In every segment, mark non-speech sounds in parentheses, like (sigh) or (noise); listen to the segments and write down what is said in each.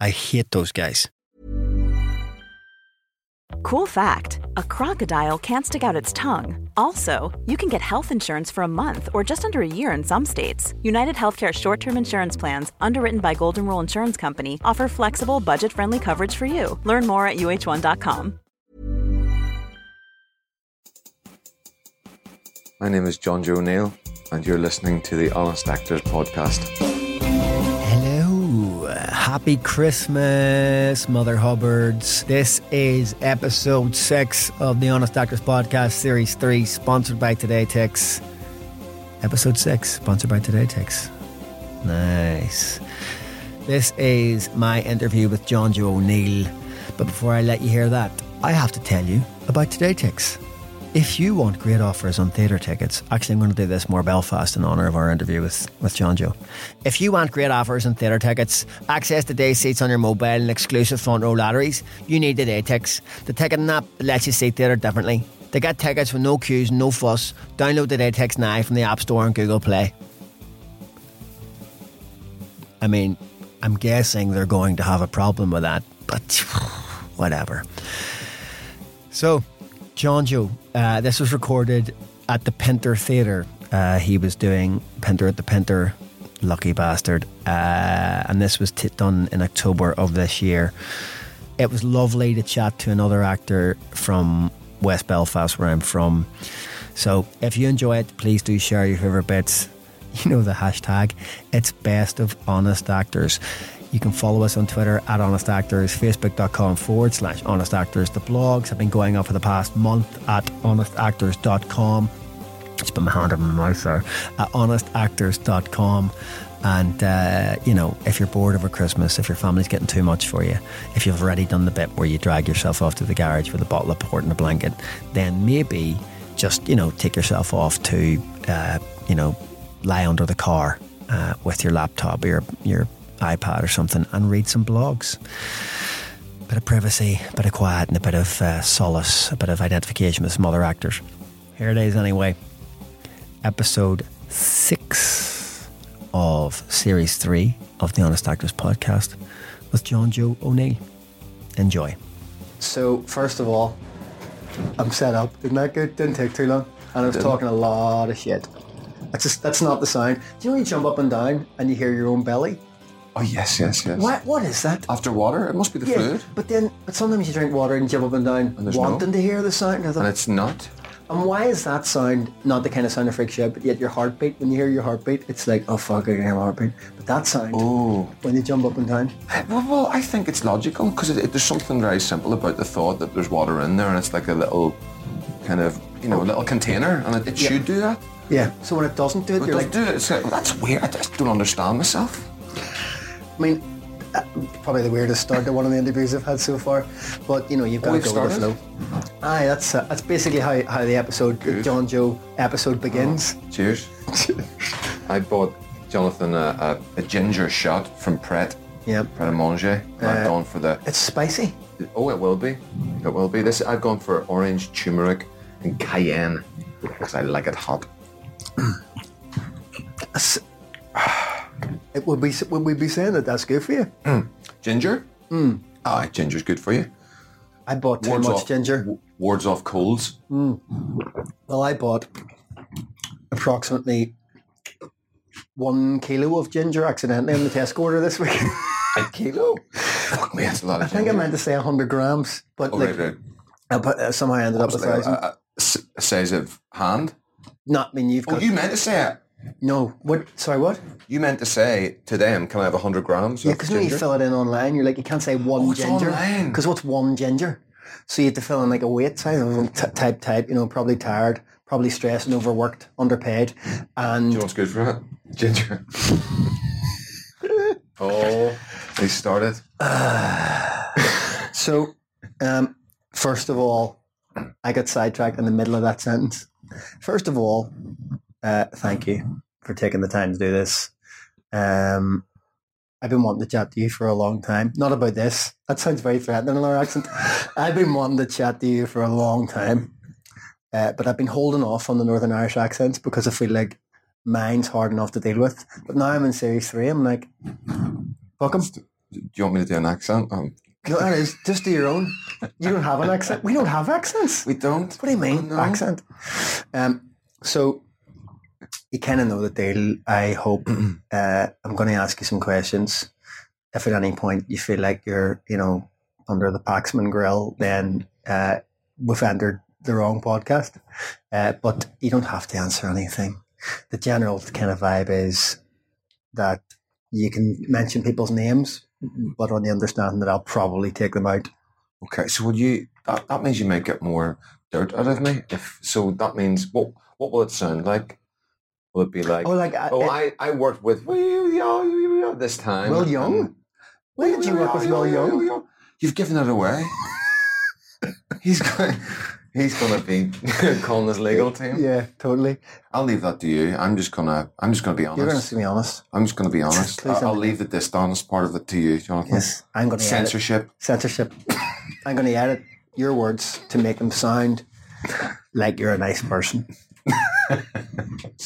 I hate those guys. Cool fact a crocodile can't stick out its tongue. Also, you can get health insurance for a month or just under a year in some states. United Healthcare short term insurance plans, underwritten by Golden Rule Insurance Company, offer flexible, budget friendly coverage for you. Learn more at uh1.com. My name is Jonjo O'Neill, and you're listening to the Honest Actors Podcast. Happy Christmas, Mother Hubbards. This is episode six of the Honest Actors Podcast, Series 3, sponsored by TodayTix. Episode six, sponsored by TodayTix. Nice. This is my interview with Jonjo O'Neill. But before I let you hear that, I have to tell you about TodayTix. If you want great offers on theatre tickets, actually, I'm going to do this more Belfast in honour of our interview with, with Jonjo. If you want great offers on theatre tickets, access to day seats on your mobile and exclusive front row lotteries, you need the Day Ticks. The ticketing app lets you see theatre differently. They get tickets with no queues, no fuss. Download the Day Ticks now from the App Store and Google Play. I mean, I'm guessing they're going to have a problem with that, but (sighs) whatever. So, Jonjo, uh, this was recorded at the Pinter Theatre. Uh, he was doing Pinter at the Pinter, lucky bastard. Uh, and this was t- done in October of this year. It was lovely to chat to another actor from West Belfast, where I'm from. So if you enjoy it, please do share your favourite bits. (laughs) You know the hashtag. It's best of honest actors. You can follow us on Twitter at Honest Actors, Facebook.com forward slash Honest Actors. The blogs have been going up for the past month at honestactors.com. It's been my hand on my mouth there. At honestactors.com. And, uh, you know, if you're bored over Christmas, if your family's getting too much for you, if you've already done the bit where you drag yourself off to the garage with a bottle of port and a blanket, then maybe just, you know, take yourself off to, uh, you know, lie under the car uh, with your laptop or your, your iPad or something and read some blogs. A bit of privacy, a bit of quiet, and a bit of uh, solace, a bit of identification with some other actors. Here it is, anyway. Episode six of series three of the Honest Actors podcast with Jonjo O'Neill. Enjoy. So, first of all, I'm set up. Didn't that good? Didn't take too long. And I was Didn't. talking a lot of shit. That's just that's not the sound. Do you know when you jump up and down and you hear your own belly? Oh, yes, yes, yes. What what is that? After water? It must be the Yeah, fluid. but then but sometimes you drink water and jump up and down And there's no- wanting to hear the sound. Thought, And it's not. and why is that sound not the kind of sound that freaks you out, but yet your heartbeat, when you hear your heartbeat, it's like, oh fuck, I can hear my heartbeat. But that sound, Oh. when you jump up and down, Well, well I think it's logical because it, it, there's something very simple about the thought that there's water in there and it's like a little kind of, you know, a little container and it, it should do that. yeah. So when it doesn't do it, But you're like, do it. It's like, well, that's weird. I just don't understand myself. I mean, uh, probably the weirdest start to one of the interviews I've had so far. But you know, you've got Oh, to go with the flow. Aye, that's uh, that's basically how, how the episode, the Good. Jonjo episode begins. Cheers. (laughs) I bought Jonathan a, a, a ginger shot from Pret. Yeah. Pret a Manger. I've Uh, gone for the. It's spicy. Oh, it will be. It will be. This I've gone for orange turmeric and cayenne because I like it hot. (clears throat) It would be would we be saying that that's good for you? Ginger. Mm. Ah, ginger's good for you. I bought too Wards much off, ginger. w- Wards off colds. Well, I bought approximately one kilo of ginger accidentally in the Tesco order this week. A kilo? Fuck me, that's a lot of I think I meant to say 100 grams, but Oh, like, right, right. I put, uh, somehow I ended up with a thousand. a, a- a size of hand. Not I mean you've Oh, got you meant to say it. No. What? Sorry, what? You meant to say to them, "Can I have hundred grams Yeah, because when you fill it in online, you're like you can't say one Oh, ginger because what's one ginger? So you have to fill in like a weight size. t- Type type. You know, probably tired, probably stressed and overworked, underpaid, and Do you know what's good for it? Ginger. (laughs) oh, they started. So, um, first of all, I got sidetracked in the middle of that sentence. First of all, uh, thank you for taking the time to do this. Um, I've been wanting to chat to you for a long time. Not about this. That sounds very threatening in our accent. (laughs) I've been wanting to chat to you for a long time. Uh, but I've been holding off on the Northern Irish accents because I feel like mine's hard enough to deal with. But now I'm in series three. I'm like, fuck 'em. Do you want me to do an accent? Um, No, that is just do your own. You don't have an accent. We don't have accents. (laughs) we don't. What do you mean Oh, no. accent? Um, so you kind of know the deal. I hope (clears throat) uh, I'm going to ask you some questions. If at any point you feel like you're, you know, under the Paxman grill, then uh, we've entered the wrong podcast. Uh, but you don't have to answer anything. The general kind of vibe is that you can mention people's names, but on the understanding that I'll probably take them out. Okay, so will you? That, that means you might get more dirt out of me. If so, that means what? What will it sound like? Will it be like? Oh, like uh, oh, uh, I, I worked with Will Young this time. Will Young? and- When did you work with Will Young? You've given it away. he's going. He's going to be (laughs) calling his legal team. Yeah, totally. I'll leave that to you. I'm just gonna. I'm just gonna be honest. You're to honest. be honest. I'm just gonna be honest. (laughs) Please I'll, I'll leave the dishonest part of it to you, Jonathan. Yes, I'm going to edit Censorship. censorship. I'm going to edit your words to make them sound like you're a nice person.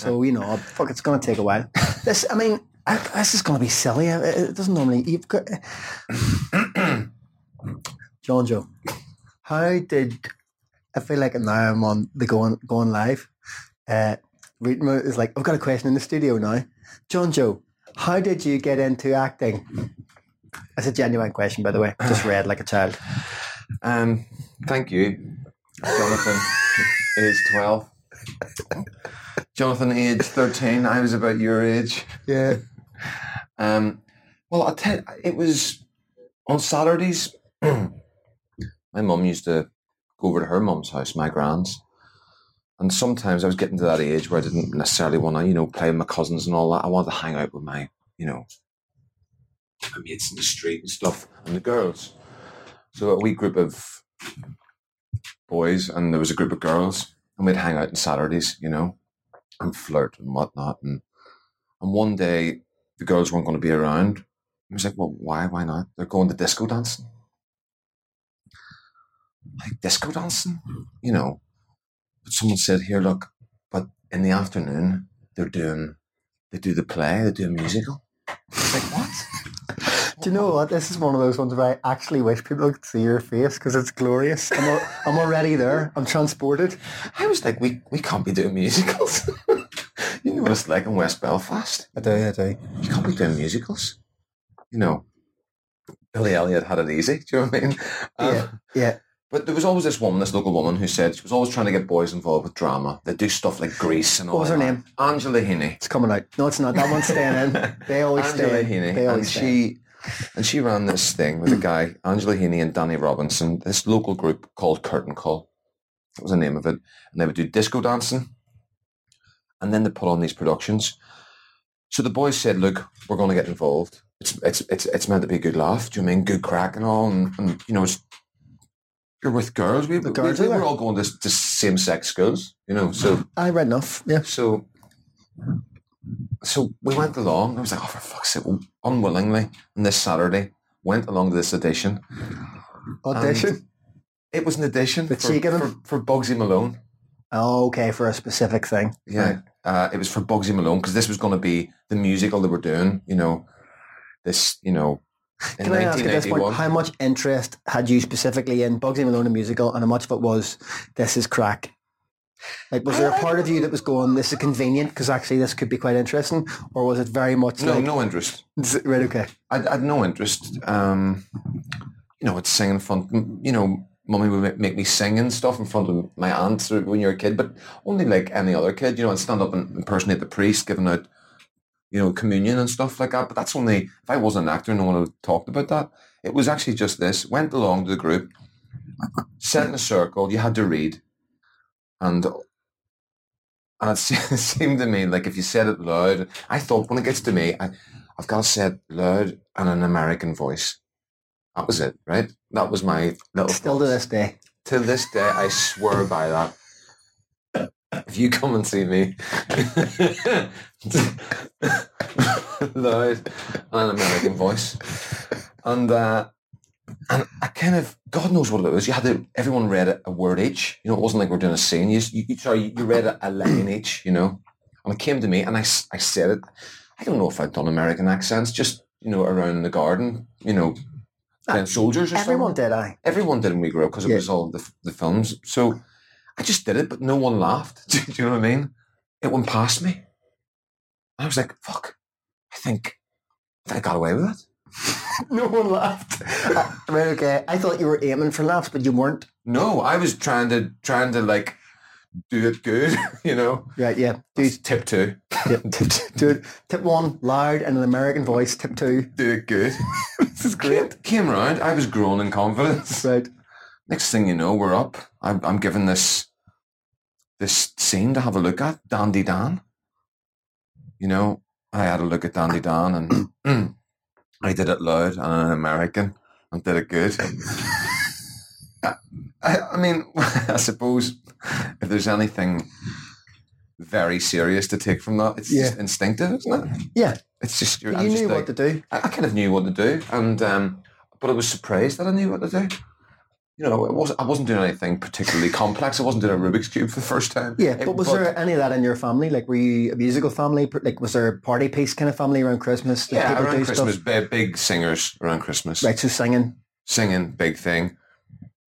So you know, fuck, it's going to take a while. This, I mean, I, this is going to be silly. It, it doesn't normally. You've got (coughs) Jonjo. How did I feel like now I'm on the going going live? Uh, Rita is like, I've got a question in the studio now. Jonjo, how did you get into acting? That's a genuine question, by the way. Just (sighs) read like a child. Um, thank you, Jonathan. is twelve. (laughs) Jonathan, age thirteen. I was about your age. Yeah. (laughs) Um, well, I tell it was on Saturdays. (clears throat) my mum used to go over to her mum's house, my grand's, and sometimes I was getting to that age where I didn't necessarily want to, you know, play with my cousins and all that. I wanted to hang out with my, you know, my mates in the street and stuff, and the girls. So a wee group of boys, and there was a group of girls, and we'd hang out on Saturdays, you know, and flirt and whatnot. And and one day the girls weren't going to be around. I was like, well, why? Why not? They're going to disco dancing. Like disco dancing, you know. But someone said, here, look, but in the afternoon they're doing, they do the play, they do a musical. Like? Do you know what? This is one of those ones where I actually wish people could see your face because it's glorious. I'm, al- I'm already there. I'm transported. I was like, we, we can't be doing musicals. (laughs) you know what it's like in West Belfast. I do, I do. You can't be doing musicals. You know, Billy Elliot had it easy. Do you know what I mean? Um, Yeah, yeah. But there was always this woman, this local woman, who said she was always trying to get boys involved with drama. They do stuff like Grease and all What was her that. name? Angela Heaney. It's coming out. No, it's not. That one's staying in. They always Angela stay in. Heaney. They And always stay she, and she ran this thing with a hmm. guy, Angela Heaney and Danny Robinson, this local group called Curtain Call. That was the name of it. And they would do disco dancing. And then they put on these productions. So the boys said, look, we're going to get involved. It's, it's, it's, it's meant to be a good laugh. Do you mean good crack and all? And, and you know, it's, you're with girls. We, The we, girls we are all going to, to same sex schools, you know. So I read enough. Yeah. so, so we went along. I was like, oh, for fuck's sake, unwillingly, on this Saturday, went along to this audition. Audition. It was an audition for, for, for Bugsy Malone. oh, okay, for a specific thing. Yeah, uh, it was for Bugsy Malone because this was going to be the musical that we're doing. You know, this, you know, in Can I ask at this point, how much interest had you specifically in Bugsy Malone the musical, and how much of it was this is crack? Like, was there a part of you that was going, this is convenient because actually this could be quite interesting, or was it very much no, like, no interest. (laughs) right, okay, I, I had no interest. Um, you know, it's singing in front. You know, mummy would make me sing and stuff in front of my aunt when you're a kid, but only like any other kid. You know, I'd stand up and impersonate the priest, giving out, you know, communion and stuff like that. But that's only if I wasn't an actor, no one would have talked about that. It was actually just this. Went along to the group, sat in a circle. You had to read, and. And it (laughs) seemed to me like if you said it loud, I thought when it gets to me, I, I've got to say it loud and an American voice. That was it, right? That was my little. Still to this day. To this day, I swear by that. If you come and see me, (laughs) loud and an American voice, and uh, and I kind of God knows what it was. You had to everyone read a, a word each. You know, it wasn't like we're doing a scene. You, you sorry, you read a, a line (clears throat) each. You know, and it came to me, and I I said it. I don't know if I'd done American accents, just you know, around the garden. You know, ah, playing soldiers or Everyone something. did, I. Everyone did when we grew up because it Yeah. was all the, the films. So I just did it, but no one laughed. (laughs) Do you know what I mean? It went past me. I was like, fuck, I think, I think I got away with it. (laughs) no one laughed. Right, okay. I thought you were aiming for laughs, but you weren't. No, I was trying to, trying to like do it good, (laughs) you know? Right, yeah. Do, Tip two, tip, tip, do, tip one, loud and an American voice. Tip two. do it good. (laughs) This is Came, came around, I was growing in confidence. Right. Next thing you know, we're up. I'm, I'm given this this scene to have a look at, Dandy Dan. You know, I had a look at Dandy Dan and (clears throat) (clears throat) I did it loud and an American and did it good. (laughs) I, I mean, (laughs) I suppose if there's anything very serious to take from that, it's just instinctive, isn't it? Yeah. It's just you're, You I'm just knew like- what to do. I, I kind of knew what to do, and um, but I was surprised that I knew what to do. You know, it wasn't. I wasn't doing anything particularly complex. I wasn't doing a Rubik's cube for the first time. Yeah, It- but was there any of that in your family? Like, were you a musical family? Like, was there a party piece kind of family around Christmas? Did Yeah, around Christmas, big, singers around Christmas, Right, so singing. singing, big thing.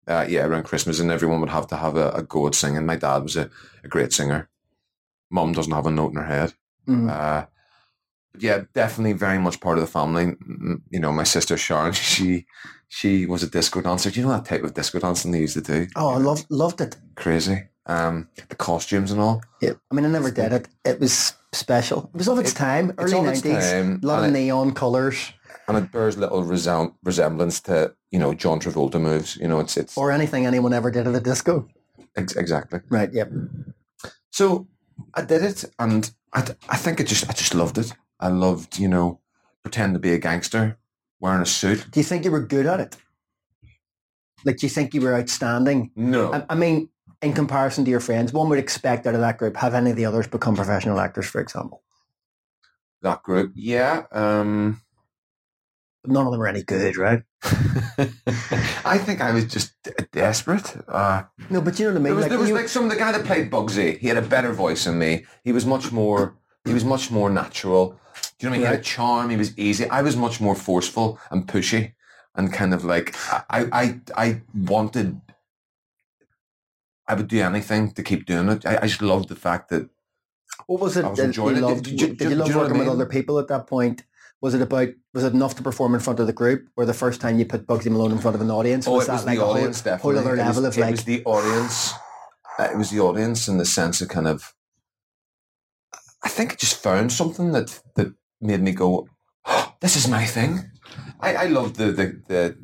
Uh, yeah, around Christmas, and everyone would have to have a, a go at singing. My dad was a, a great singer. Mum doesn't have a note in her head. Mm. Uh, but yeah, definitely very much part of the family. You know, my sister Sharon, (laughs) she she was a disco dancer. Do you know that type of disco dancing they used to do? Oh, I loved loved it. Crazy. Um, the costumes and all. Yeah, I mean, I never did it. It was special. It was of its It- time, it's early nineties. A lot of it- neon colours And it bears little resem- resemblance to, you know, John Travolta moves. You know, it's it's or anything anyone ever did at a disco. ex- exactly. Right. Yep. So I did it, and I, I think I just I just loved it. I loved, you know, pretend to be a gangster, wearing a suit. Do you think you were good at it? Like, do you think you were outstanding? No, I, I mean, in comparison to your friends, one would expect out of that group, have any of the others become professional actors, for example? that group. Yeah. Um, none of them are any good, right? (laughs) I think I was just d- desperate. Uh, No, but you know what I mean. there was, like, there was you- like some the guy that played Bugsy. He had a better voice than me. He was much more. He was much more natural. Do you know what I mean? He had a charm. He was easy. I was much more forceful and pushy, and kind of like I I I wanted. I would do anything to keep doing it. I, I just loved the fact that what was it I was that enjoying you it. loved? Did you- Did, you love you know what I working with other people at that point? Was it about? Was it enough to perform in front of the group, or the first time you put Bugsy Malone in front of an audience? oh, was it that was like the a whole- audience whole, definitely. other It was- level of it like? was the audience. Uh, it was the audience in the sense of kind of. I think I just found something that that made me go, oh, "This is my thing." I, I love the, the the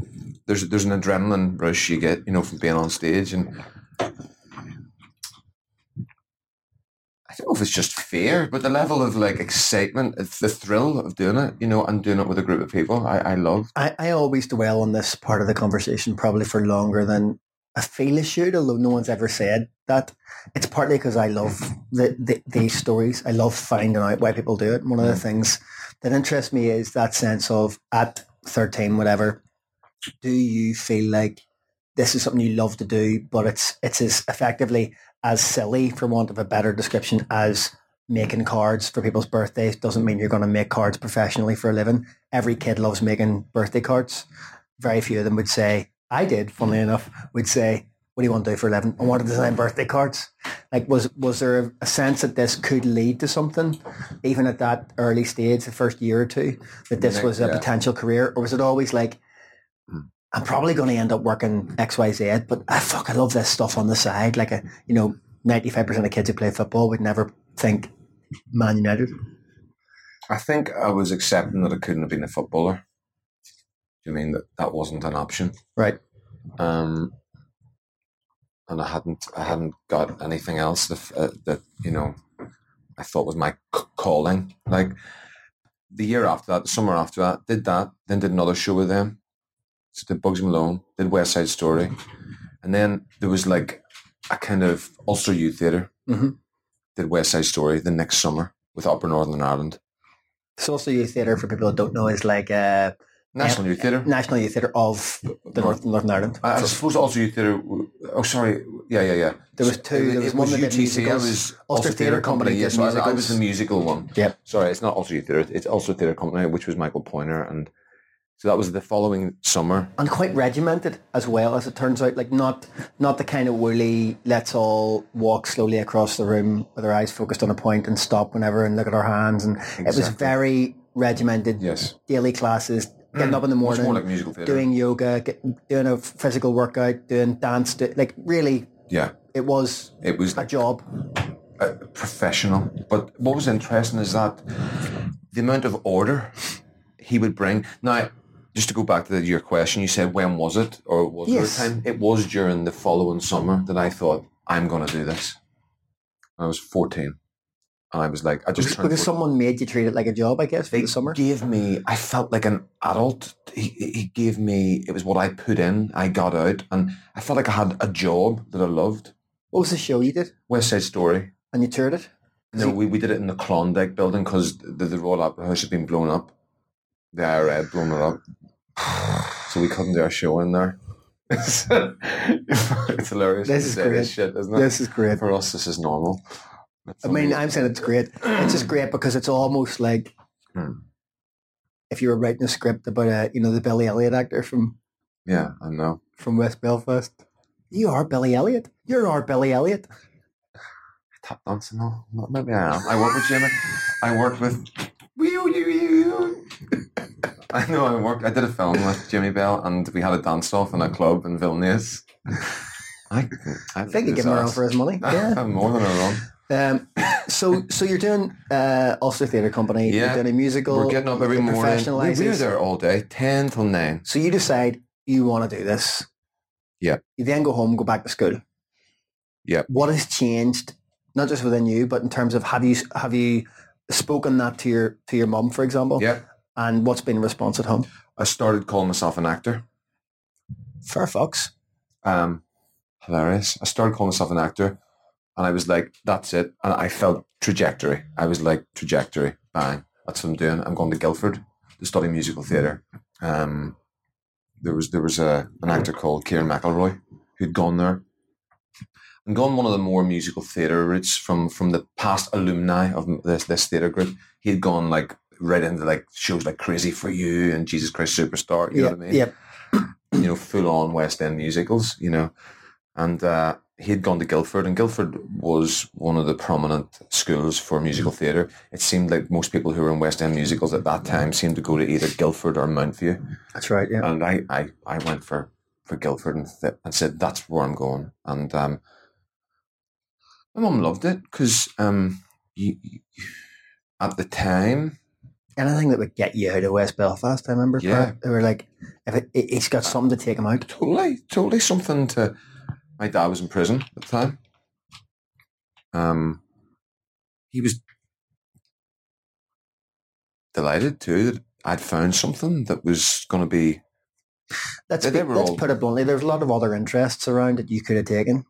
there's there's an adrenaline rush you get, you know, from being on stage, and I don't know if it's just fear, but the level of like excitement, the thrill of doing it, you know, and doing it with a group of people, I, I love. I, I always dwell on this part of the conversation probably for longer than I feel it should, although no one's ever said that. It's partly because I love the, the, these stories. I love finding out why people do it. One of the mm. things that interests me is that sense of at 13, whatever, do you feel like this is something you love to do, but it's it's as effectively as silly, for want of a better description, as making cards for people's birthdays doesn't mean you're going to make cards professionally for a living. Every kid loves making birthday cards. Very few of them would say, I did, funnily enough, would say, what do you want to do for a living? I want to design birthday cards. Like, was was there a, sense that this could lead to something, even at that early stage, the first year or two, that this was a yeah. potential career? Or was it always like, I'm probably going to end up working X, Y, Z, but ah, fuck, I love this stuff on the side. Like, a, you know, 95% of kids who play football would never think Man United. I think I was accepting that I couldn't have been a footballer. You mean that that wasn't an option? Right. Um, and I hadn't, I hadn't got anything else that, uh, that you know, I thought was my c- calling. Like the year after that, the summer after that, did that, then did another show with them. So did Bugsy Malone, did West Side Story, and then there was like a kind of Ulster Youth Theatre. Mhm. Did West Side Story the next summer with Upper Northern Ireland So Ulster Youth Theatre, for people that don't know, is like a National Youth Theatre. National Youth Theatre of the North Northern Ireland. I, I suppose Ulster Youth Theatre. Oh, sorry. Yeah, yeah, yeah. There was two. It, There was it one was UTC. I musicals. was Ulster Theatre Theatre Company Company. Yes, so I, I was the musical one. Yeah. Sorry, it's not Ulster Youth Theatre. It's Ulster Theatre Company, which was Michael Poynor, and so that was the following summer. and quite regimented as well as it turns out like not not the kind of woolly let's all walk slowly across the room with our eyes focused on a point and stop whenever and look at our hands and it was very regimented Yes. daily classes getting up in the Much morning more like musical theatre. doing yoga get, doing a physical workout doing dance do, like really yeah, it was it was a like job uh, professional. But what was interesting is that the amount of order he would bring. Now, just to go back to the, your question, you said when was it, or was Yes. there a time? It was during the following summer that I thought I'm going to do this. I was 14, and I was like, I just because, someone made you treat it like a job I guess for the summer gave me. I felt like an adult. He, he gave me. It was what I put in. I got out, and I felt like I had a job that I loved. what was the show you did West Side Story. and you toured it No, we, we did it in the Klondike building because the, the Royal Opera House had been blown up. The IRA uh, had blown it up. (sighs) So we couldn't do our show in there. (laughs) it's, hilarious. This is great. shit, isn't it? this is great For us, this is normal. It's I mean, I'm saying it's great. It's just great because it's almost like Hmm. if you were writing a script about a, you know, the Billy Elliot actor from yeah, I know. from West Belfast. You are Billy Elliot. You're our Billy Elliot. Tap dancing, no? Maybe I am. I work with Jamie. I worked with. (laughs) (laughs) I know. I worked. I did a film with Jamie Bell, and we had a dance off in a club in Vilnius. I, (laughs) I I think he give him a run for his money. Yeah. more than a run. Um, (coughs) so, so you're doing uh, Ulster Theatre Company. Yeah. You're doing a musical. We're getting up every morning. We, professionalise we were there all day, ten till nine. So you decide you want to do this. Yeah. You then go home, go back to school. Yeah. What has changed, not just within you, but in terms of have you have you spoken that to your to your mum, for example? Yeah, And what's been the response at home? I started calling myself an actor. Fair fucks. Um, hilarious. I started calling myself an actor, and I was like, "That's it." And I felt trajectory. I was like, "Trajectory, bang! That's what I'm doing." I'm going to Guildford to study musical theatre. Um, there was there was a an actor called Kieran McElroy who'd gone there and gone one of the more musical theatre routes from from the past alumni of this this theatre group. He had gone like right into like shows like Crazy for You and Jesus Christ Superstar. You know what I mean? Yep. you know, full on West End musicals, you know. And uh, he had gone to Guildford, and Guildford was one of the prominent schools for musical theatre. It seemed like most people who were in West End musicals at that time seemed to go to either Guildford or Mountview. That's right. Yeah. And I, I, I went for, for Guildford and, th- and said, that's where I'm going. And um, my mum loved it because um, you, you- at the time, Anything that would get you out of West Belfast, I remember. Yeah. They were like, if it, it's got something to take him out. totally, totally something to. My dad was in prison at the time. Um, he was delighted too that I'd found something that was going to be. Let's, be- let's all- put it bluntly. There's a lot of other interests around that you could have taken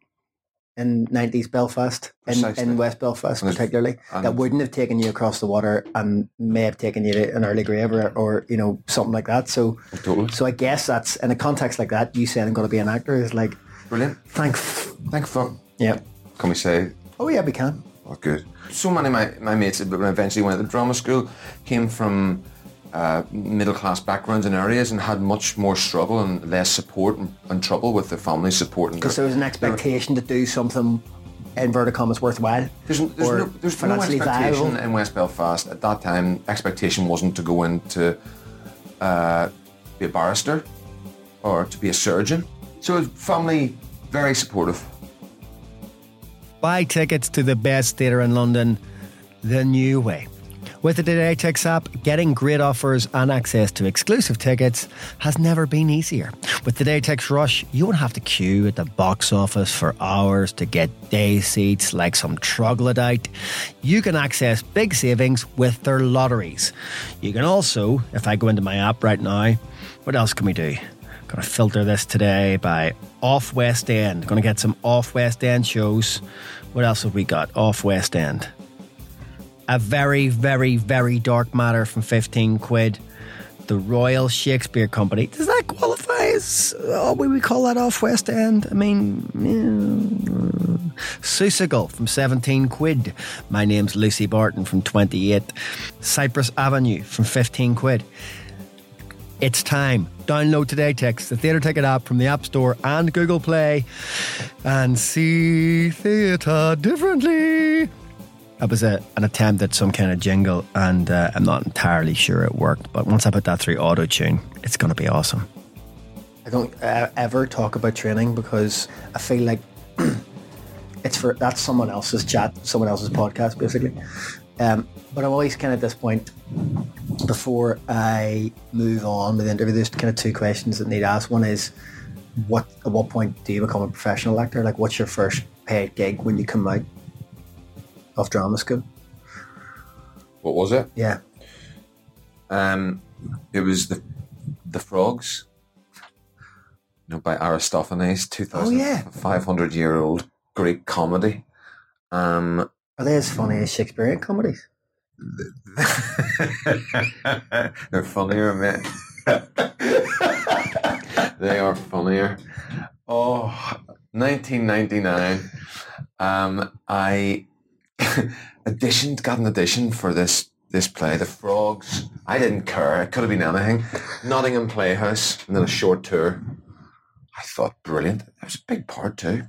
in 90s Belfast, in, Precisely. in West Belfast And particularly, that wouldn't have taken you across the water and may have taken you to an early grave or, or you know, something like that. So, Totally so I guess that's in a context like that, you saying I'm going to be an actor is like, brilliant. thank, Thank fuck. yeah. Can we say Oh yeah, we can. Oh, good. So many of my, my mates eventually went to drama school came from uh, middle class backgrounds and areas and had much more struggle and less support and, and trouble with their family support. Because there was an expectation to do something, inverted commas, worthwhile. there's, there's, no, there's no expectation viable. in West Belfast at that time. Expectation wasn't to go into uh, be a barrister or to be a surgeon. So family very supportive. Buy tickets to the best theatre in London the new way. With the TodayTix app, getting great offers and access to exclusive tickets has never been easier. With the Day Tix Rush, you won't have to queue at the box office for hours to get day seats like some troglodyte. You can access big savings with their lotteries. You can also, if I go into my app right now, what else can we do? Gonna filter this today by Off West End. Gonna get some Off West End shows. What else have we got? Off West End. A very, very, very dark matter from 15 quid. The Royal Shakespeare Company. Does that qualify as oh, we call that off West End? I mean, yeah. Susigal from 17 quid. My name's Lucy Barton from 28. Cypress Avenue from 15 quid. It's time. Download TodayTix the Theatre Ticket app from the App Store and Google Play and see theatre differently. That was a, an attempt at some kind of jingle, and uh, I'm not entirely sure it worked. But once I put that through auto tune, it's going to be awesome. I don't uh, ever talk about training because I feel like (clears throat) it's for that's someone else's chat, someone else's podcast, basically. Um, but I'm always kind of at this point before I move on with the interview. There's kind of two questions that need asked. One is, what at what point do you become a professional actor? Like, what's your first paid gig when you come out of drama school? What was it? Yeah. Um, it was the the frogs. You know, by Aristophanes, two Oh, yeah. thousand five hundred year old Greek comedy. Um, Are they as funny as Shakespearean comedies? (laughs) they're funnier, man. (laughs) they are funnier. Oh, 1999. Um, I (laughs) auditioned, got an audition for this this play, The Frogs. I didn't care. It could have been anything. Nottingham Playhouse, and then a short tour. I thought brilliant. It was a big part too.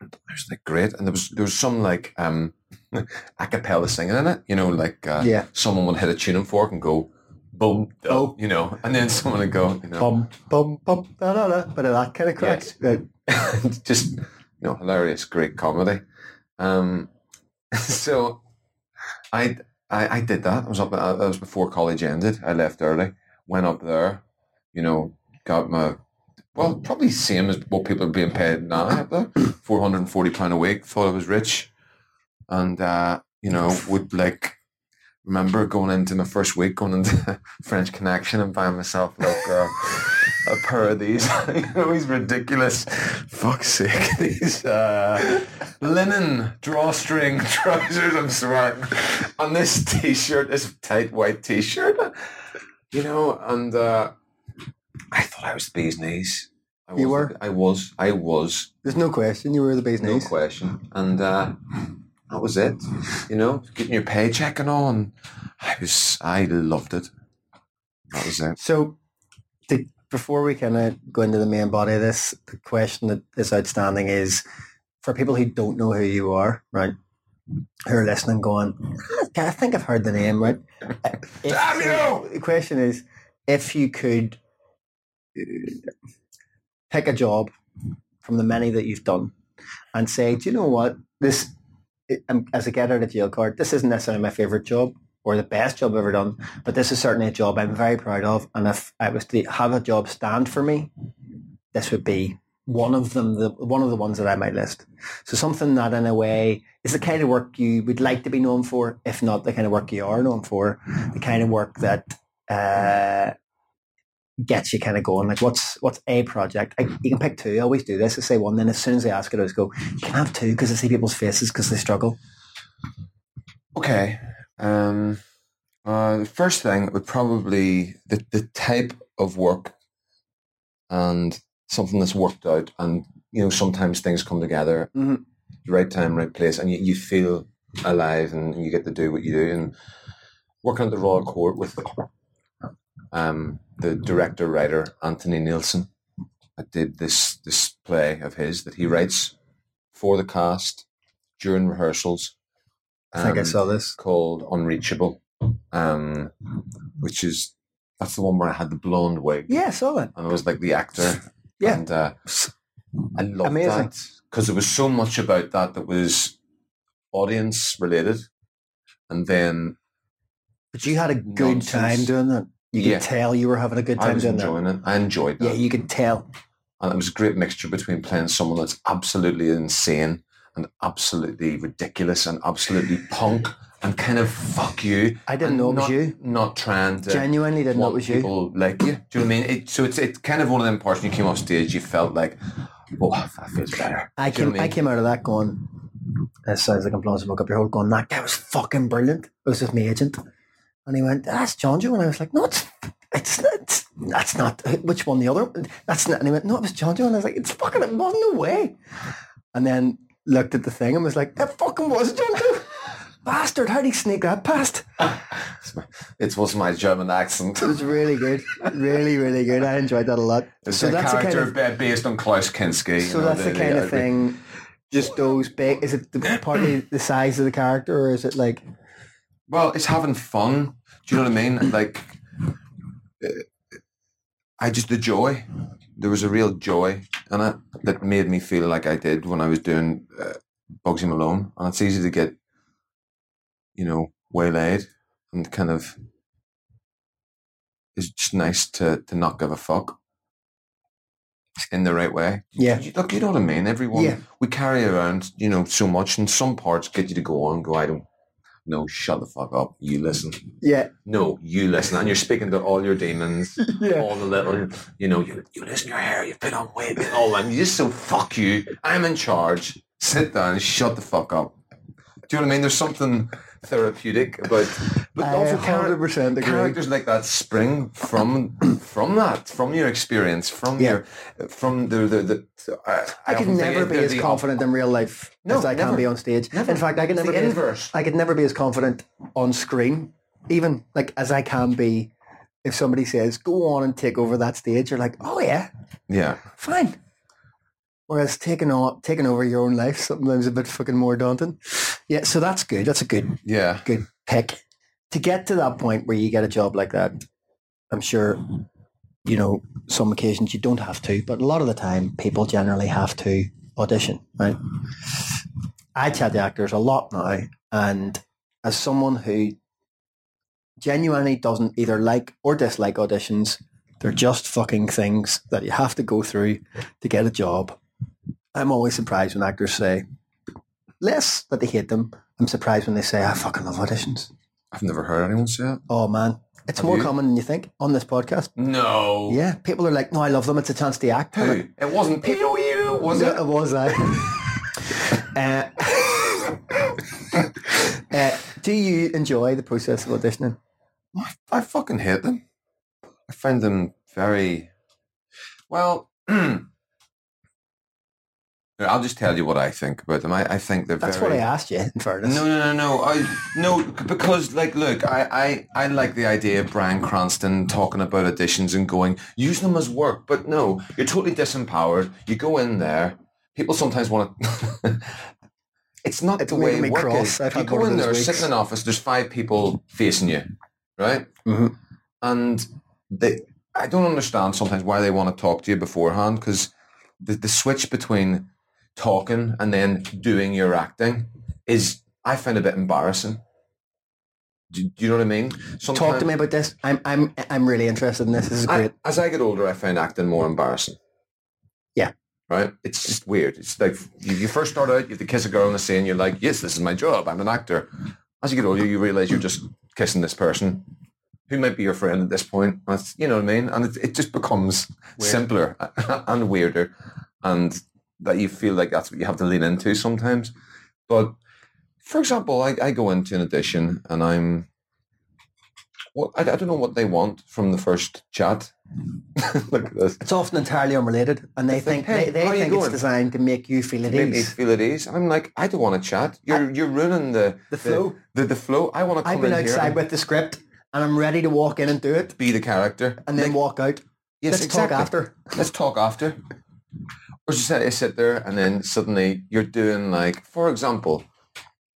It was like great, and there was there was some like um a cappella singing in it. You know, like uh, Yeah. someone would hit a tuning fork and go boom, Oh. you know, and then someone would go, you know, Bum bum bum da da da. But that kind of crack. (laughs) Right. just you know hilarious great comedy um (laughs) so I, I i did that i was up that was before college ended i left early went up there you know got my well probably same as what people are being paid now up there (coughs) 440 pound a week thought i was rich and uh you know would like remember going into my first week going into (laughs) french connection and buying myself like uh, a pair of these, (laughs) you know, these ridiculous, fuck's sake, (laughs) these uh, linen drawstring trousers. I'm sweating, and this t-shirt, this tight white t-shirt, you know, and uh, I thought I was the bee's knees. I You was, were? I was. I was. There's no question. You were the bee's No knees. question. And uh, that was it. You know, getting your paycheck and all. And I was, I loved it. That was it. So, to, before we kind of go into the main body of this, the question that is outstanding is for people who don't know who you are, right? Who are listening, going, "Okay, I think I've heard the name, right? (laughs) If- Damn you! The question is, if you could pick a job from the many that you've done and say, do you know what? This, as a get out of jail card, this isn't necessarily my favorite job or the best job I've ever done, but this is certainly a job I'm very proud of. And if I was to have a job stand for me, this would be one of them, the, one of the ones that I might list. So something that in a way is the kind of work you would like to be known for, if not the kind of work you are known for, the kind of work that uh, gets you kind of going. Like what's what's a project? I, you can pick two. I always do this. I say one, then as soon as they ask it, I always go, you can have two because I see people's faces because they struggle. Okay. Um, uh, the first thing would probably the, the type of work and something that's worked out and you know sometimes things come together Mhm. the right time right place and you, you feel alive and you get to do what you do and working at the Royal Court with um, the director writer Anthony Neilson did this this play of his that he writes for the cast during rehearsals I think I um, saw this. called Unreachable, um, which is that's the one where I had the blonde wig Yeah, I saw it. and I was like the actor. Yeah. and uh, I loved Amazing. that because there was so much about that that was audience related, and then But you had a good Nonsense. time doing that. You Yeah. could tell you were having a good I time was doing that. enjoying it. I enjoyed that, Yeah, you could tell. and it was a great mixture between playing someone that's absolutely insane and absolutely ridiculous and absolutely (laughs) punk and kind of fuck you. I didn't know it was not, you. Not trying to Genuinely didn't know it was you. people like you. Do you know what I mean? It, so it's it's kind of one of them parts when you came off stage, you felt like, oh, that feels better. I came I mean? came out of that going. It sounds like I'm blowing smoke up your hole. Going that guy was fucking brilliant. It was just my agent, and he went, "That's Jonjo," and I was like, "No, it's it's not. It's, that's not. Which one? The other? That's not." And he went, "No, it was Jonjo," and I was like, "It's fucking. It wasn't no way." And then looked at the thing and was like, "That fucking was Jonjo." (laughs) Bastard, how'd he sneak that past? (laughs) It was my German accent. It was really good. Really, really good. I enjoyed that a lot. It's so a that's the kind character of uh, based on Klaus Kinski. you So know, that's the, kind of thing. Just those big. Is it the, partly the size of the character, or is it like? Well, it's having fun. Do you know what I mean? Like, I just the joy. There was a real joy in it that made me feel like I did when I was doing uh, Bugsy Malone, and it's easy to get, you know, waylaid and kind of. It's just nice to to not give a fuck. In the right way. Yeah. Look, you know what I mean. Everyone Yeah. we carry around, you know, so much, and some parts get you to go on, go, I don't. No, shut the fuck up. You listen. Yeah, No, you listen, and you're speaking to all your demons, (laughs) yeah, all the little, you know, you, you listen your hair, you've been on weight, and all that. And you just so fuck you. I'm in charge. Sit down. Shut the fuck up. Do you know what I mean? There's something therapeutic about, but I also 100% agree. characters like that spring from (clears throat) from that, from your experience, from Yeah. your, from the the. the I, I could never be as the confident in real life No, as I never. can be on stage. Never. In fact, I could never be. As. I could never be as confident on screen, even like as I can be. If somebody says, "Go on and take over that stage," you're like, "Oh yeah, Yeah. fine." Whereas taking on taking over your own life sometimes a bit fucking more daunting. Yeah, so that's good. That's a good Yeah. good pick. To get to that point where you get a job like that, I'm sure, you know, some occasions you don't have to, but a lot of the time people generally have to audition, right? I chat to actors a lot now, and as someone who genuinely doesn't either like or dislike auditions, they're just fucking things that you have to go through to get a job. I'm always surprised when actors say, less that they hate them, I'm surprised when they say, I fucking love auditions. I've never heard anyone say it. Oh man, it's Have more you? common than you think on this podcast. No. Yeah, people are like, no, I love them. It's a chance to act. Who? like, It wasn't POU, was yeah, it? it was I. (laughs) uh, (laughs) uh, do you enjoy the process of auditioning? I, I fucking hate them. I find them very well. (clears throat) I'll just tell you what I think about them. I, I think they're That's very. what I asked you. In fairness, No, no, no, no. I no because like, look, I, I, I like the idea of Bryan Cranston talking about auditions and going use them as work, but no, you're totally disempowered. You go in there. People sometimes want to. (laughs) it's not It's the way work cross. is. You go in there, weeks. sit in an office. There's five people facing you, right? Mhm. And they, I don't understand sometimes why they want to talk to you beforehand because the the switch between talking and then doing your acting is I find a bit embarrassing. Do, do you know what I mean? talk to me about this. I'm, I'm, I'm really interested in this. This is I, great. as I get older, I find acting more embarrassing. Yeah. Right? It's just weird. It's like you, you first start out, you have to kiss a girl on the scene, you're like, yes, this is my job. I'm an actor. As you get older, you realize you're just kissing this person who might be your friend at this point. You know what I mean? And it, it just becomes Weird. simpler (laughs) and weirder. And that you feel like that's what you have to lean into sometimes. But for example, I, I go into an audition and I'm, well, I, I don't know what they want from the first chat. (laughs) Look at this. It's often entirely unrelated, and they They think, think "Hey, they, they think it's designed to make you feel at ease. feel at ease. And I'm like, I don't want to chat. You're you're ruining the The flow. The, the, flow. I want to come I've been outside and with the script, and I'm ready to walk in and do it, be the character, and then Like, walk out. yes, Let's exactly. talk after. Let's talk after. Or just sit, sit there and then suddenly you're doing like, for example,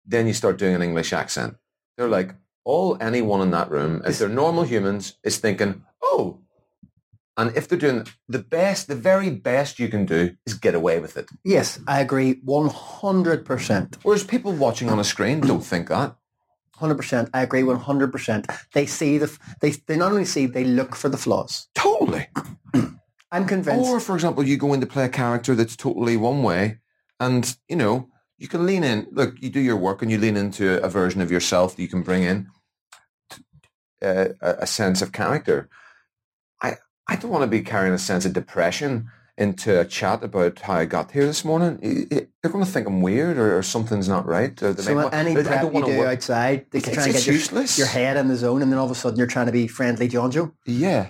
then you start doing an English accent. They're like, all anyone in that room, if they're normal humans, is thinking, oh. And if they're doing the best, the very best you can do is get away with it. Yes, I agree, one hundred percent. Whereas people watching on a screen don't think that. Hundred percent. I agree one hundred percent. They see the they they not only see they look for the flaws. Totally. I'm convinced. Or, for example, you go in to play a character that's totally one way, and you know you can lean in. Look, you do your work and you lean into a version of yourself that you can bring in uh, a, sense of character. I I don't want to be carrying a sense of depression into a chat about how I got here this morning. They're going to think I'm weird or, or something's not right. Or So might- any I- I don't you do work- outside, they It's- try and it's get your, useless. your head in the zone, and then all of a sudden you're trying to be friendly Jonjo. Yeah,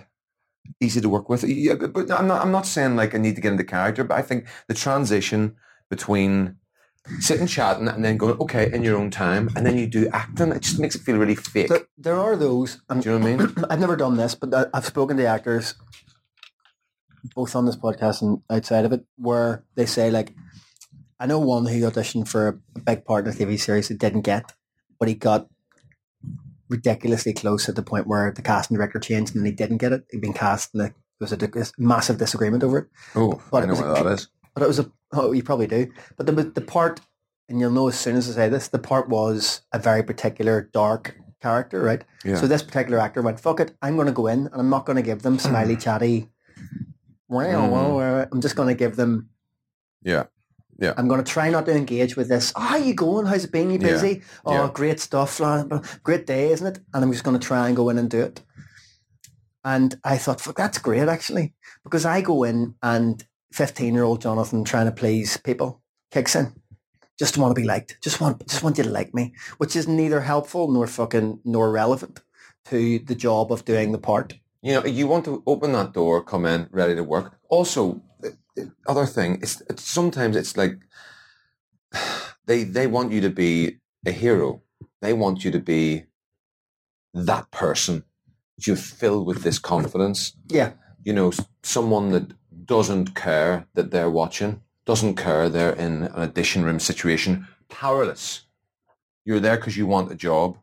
easy to work with. Yeah, but, but I'm not. I'm not saying like I need to get into character, but I think the transition between sitting chatting and then going okay in your own time, and then you do acting, it just makes it feel really fake. There, there are those. And do you know what I mean? (clears throat) I've never done this, but I've spoken to actors, both on this podcast and outside of it, where they say like, I know one who auditioned for a big part in a TV series that didn't get, but he got ridiculously close at the point where the casting director changed and he didn't get it. He'd been cast and there was a massive disagreement over it. Oh, But I it know what a- that is. But it was a oh you probably do. But the the part and you'll know as soon as I say this, the part was a very particular dark character, right? Yeah. So this particular actor went, fuck it, I'm gonna go in and I'm not gonna give them smiley (clears throat) chatty wow, Mm. I'm just gonna give them Yeah. Yeah. I'm gonna try not to engage with this. Oh, how you going? How's it been? You Yeah. busy? Oh, Yeah. great stuff. Great day, isn't it? And I'm just gonna try and go in and do it. And I thought, fuck, that's great actually. Because I go in and 15 year old Jonathan trying to please people kicks in. Just want to be liked. Just want, just want you to like me, which is neither helpful nor fucking nor relevant to the job of doing the part. You know, you want to open that door, come in, ready to work. Also, other thing is it's, sometimes it's like they they want you to be a hero. They want you to be that person. You're filled with this confidence. Yeah. You know, someone that doesn't care that they're watching, doesn't care they're in an audition room situation, powerless. You're there because you want a job,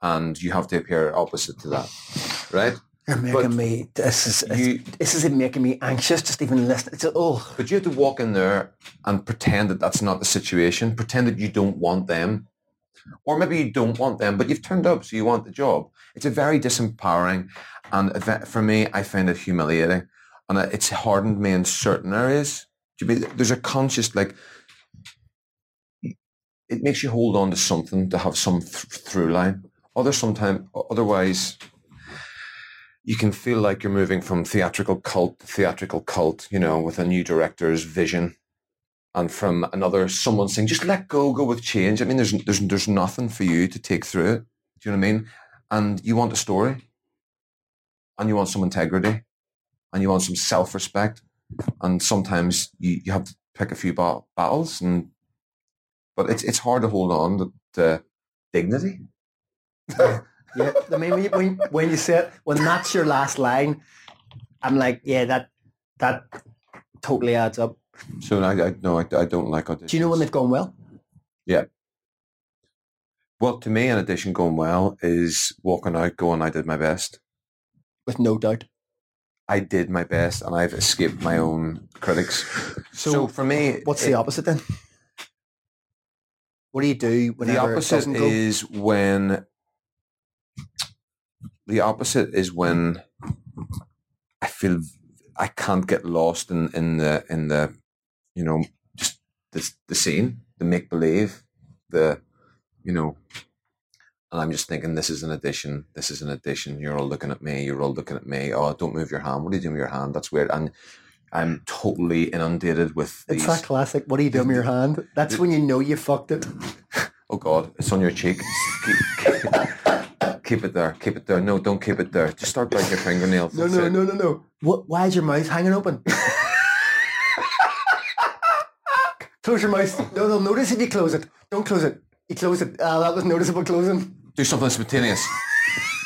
and you have to appear opposite to that, right? You're making me. This is You, this is making me anxious. Just even listening. It's oh. but you have to walk in there and pretend that that's not the situation. Pretend that you don't want them, or maybe you don't want them, but you've turned up, so you want the job. It's a very disempowering, and for me, I find it humiliating, and it's hardened me in certain areas. Do you mean there's a conscious like? It makes you hold on to something to have some th- through line. Other sometimes, otherwise, you can feel like you're moving from theatrical cult to theatrical cult, you know, with a new director's vision, and from another someone saying, "Just let go, go with change." I mean, there's there's there's nothing for you to take through it. Do you know what I mean? And you want a story, and you want some integrity, and you want some self-respect, and sometimes you, you have to pick a few ba- battles, and but it's it's hard to hold on to, to dignity. (laughs) Yeah, I mean, when you, when, when you say it, when that's your last line, I'm like, yeah, that that totally adds up. So I, I no, I, I don't like auditions. Do you know when they've gone well? Yeah. Well, to me, an audition going well is walking out, going, "I did my best. With no doubt. I did my best, and I've escaped my own critics." So, So for me, What's it- the opposite then? What do you do when the opposite is when the opposite is when I feel I can't get lost in, in the in the you know just the the scene, the make believe, the you know, and I'm just thinking this is an addition, this is an addition. You're all looking at me, you're all looking at me. Oh, don't move your hand. What are you doing with your hand? That's weird. And I'm totally inundated with It's these. that classic. What are you doing with your hand? That's when you know you fucked it. (laughs) Oh God, it's on your cheek. Keep, keep, keep it there. Keep it there. No, don't keep it there. Just start biting your fingernails. No, no, it. no, no, no. What? Why is your mouth hanging open? (laughs) close your mouth. No, they'll notice if you close it. Don't close it. You close it. Ah, that was noticeable closing. Do something spontaneous.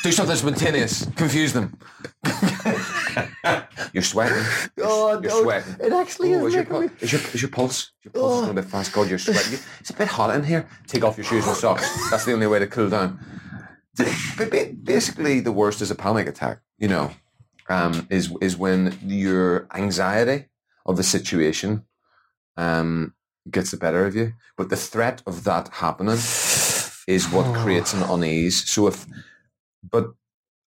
Do something spontaneous. Confuse them. (laughs) (laughs) You're sweating. (laughs) Oh, you're no. sweating. It actually Oh, is is, your, pu- me... is, your, is your pulse? Your pulse is Oh. going a bit fast. God, you're sweating. It's a bit hot in here. Take off your shoes and socks. That's the only way to cool down. But basically, the worst is a panic attack. You know, um, is is when your anxiety of the situation um, gets the better of you. But the threat of that happening is what (sighs) creates an unease. So if, but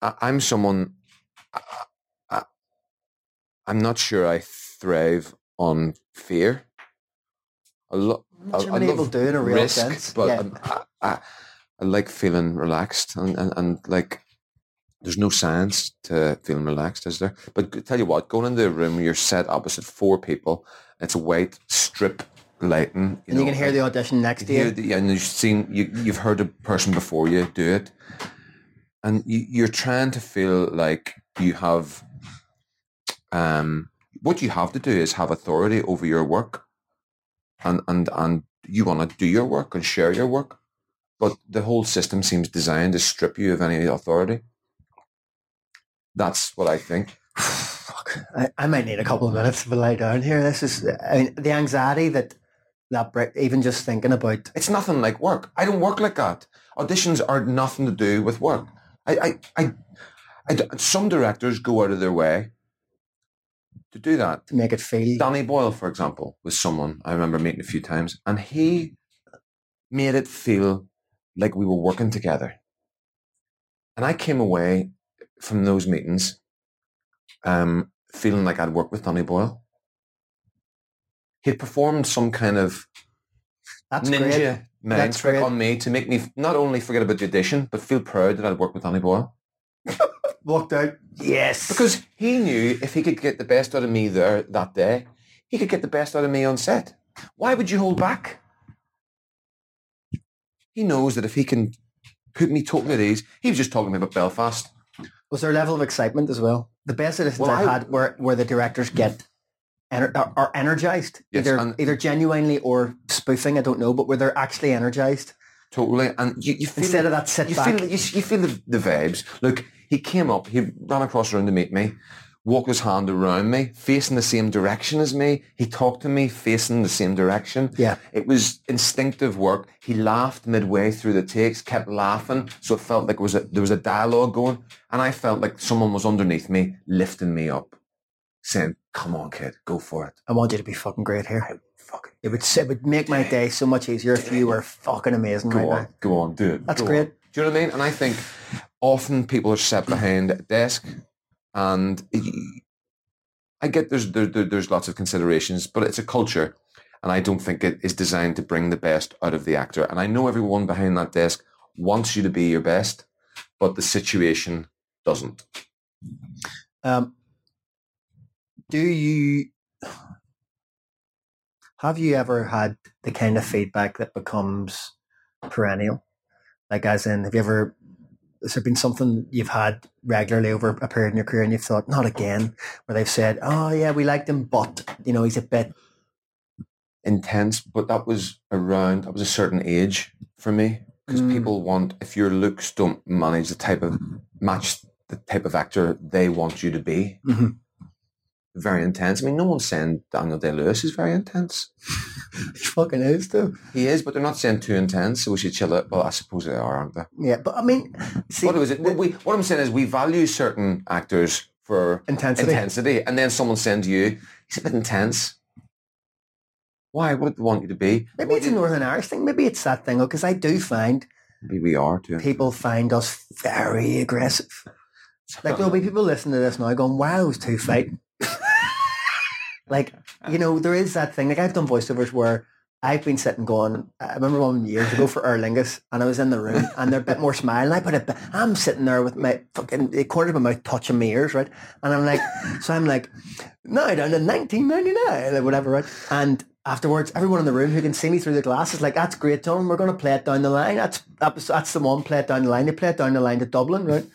I, I'm someone, I'm not sure I thrive on fear. I, lo- I, Not sure I many people do in a real risk, sense. but Yeah. I, I, I like feeling relaxed and, and, and like there's no science to feeling relaxed, is there? But tell you what, going into a room you're set opposite four people, it's a white strip lighting, and you can hear the audition next to you. the, and you've seen you, you've heard a person before you do it, and you, you're trying to feel like you have. Um, what you have to do is have authority over your work, and and and you want to do your work and share your work, but the whole system seems designed to strip you of any authority. That's what I think. (sighs) Fuck, I, I might need a couple of minutes to lie down here. This is I mean, the anxiety that that break, even just thinking about. It's nothing like work. I don't work like that. Auditions are nothing to do with work. I I I some directors go out of their way to do that. To make it feel Danny Boyle, for example, was someone I remember meeting a few times, and he made it feel like we were working together. And I came away from those meetings um, feeling like I'd worked with Danny Boyle. He'd performed some kind of that's ninja great. mind trick on me to make me not only forget about the audition, but feel proud that I'd worked with Danny Boyle. (laughs) Walked out. Yes, Because he knew if he could get the best out of me there that day, he could get the best out of me on set. Why would you hold back? He knows that if he can put me totally at ease, he was just talking to me about Belfast. was there a level of excitement as well? The best auditions Well, I've I- had were where the directors get ener- are, are energized, Yes, either and- either genuinely or spoofing. I don't know, but where they're actually energized Totally. And you, you feel instead of that sit you back. feel you, you feel the, the vibes. Look, he came up, he ran across the room to meet me, walked his hand around me, facing the same direction as me. He talked to me facing the same direction. Yeah. It was instinctive work. He laughed midway through the takes, kept laughing, so it felt like it was a, there was a dialogue going, and I felt like someone was underneath me, lifting me up, saying, "Come on, kid, go for it." I want you to be fucking great here. Fucking It would it would make my day so much easier if you were fucking amazing right go on, now. go on, do it. That's go great. on. Do you know what I mean? And I think often people are set behind a desk, and it- I get there's there, there- there's lots of considerations, but it's a culture, and I don't think it is designed to bring the best out of the actor. And I know everyone behind that desk wants you to be your best, but the situation doesn't. Um, do you have you ever had the kind of feedback that becomes perennial? Like, as in, have you ever has there been something you've had regularly over a period in your career, and you've thought, not again, where they've said, "Oh yeah, we liked him, but you know, he's a bit." intense, but that was around that was a certain age for me because Mm. people want if your looks don't manage the type of match the type of actor they want you to be. Mhm. Very intense. I mean, no one's saying Daniel Day Lewis is very intense. (laughs) He fucking is though. He is, but they're not saying too intense, so we should chill it. Well, I suppose they are, aren't they? Yeah, but I mean, see, what was it? the- we, what I'm saying is we value certain actors for intensity. intensity, and then someone saying to you, "He's a bit intense." Why? What did they want you to be? Maybe What it's a Northern Irish thing. Maybe it's that thing because I do find Maybe we are too. people find us very aggressive. Like there'll be people listening to this now going, "Wow, those two fighting." Like you know, there is that thing. Like I've done voiceovers where I've been sitting going. I remember one years ago for Aer Lingus, and I was in the room, and they're a bit more smiling. I put it. I'm sitting there with my fucking the corner of my mouth touching my ears, right? And I'm like, (laughs) so I'm like, no, down to 1999, or whatever, right? And afterwards, everyone in the room who can see me through the glass is like, that's great, John. We're going to play it down the line. That's that was, that's the one. Play it down the line. They play it down the line to Dublin, right?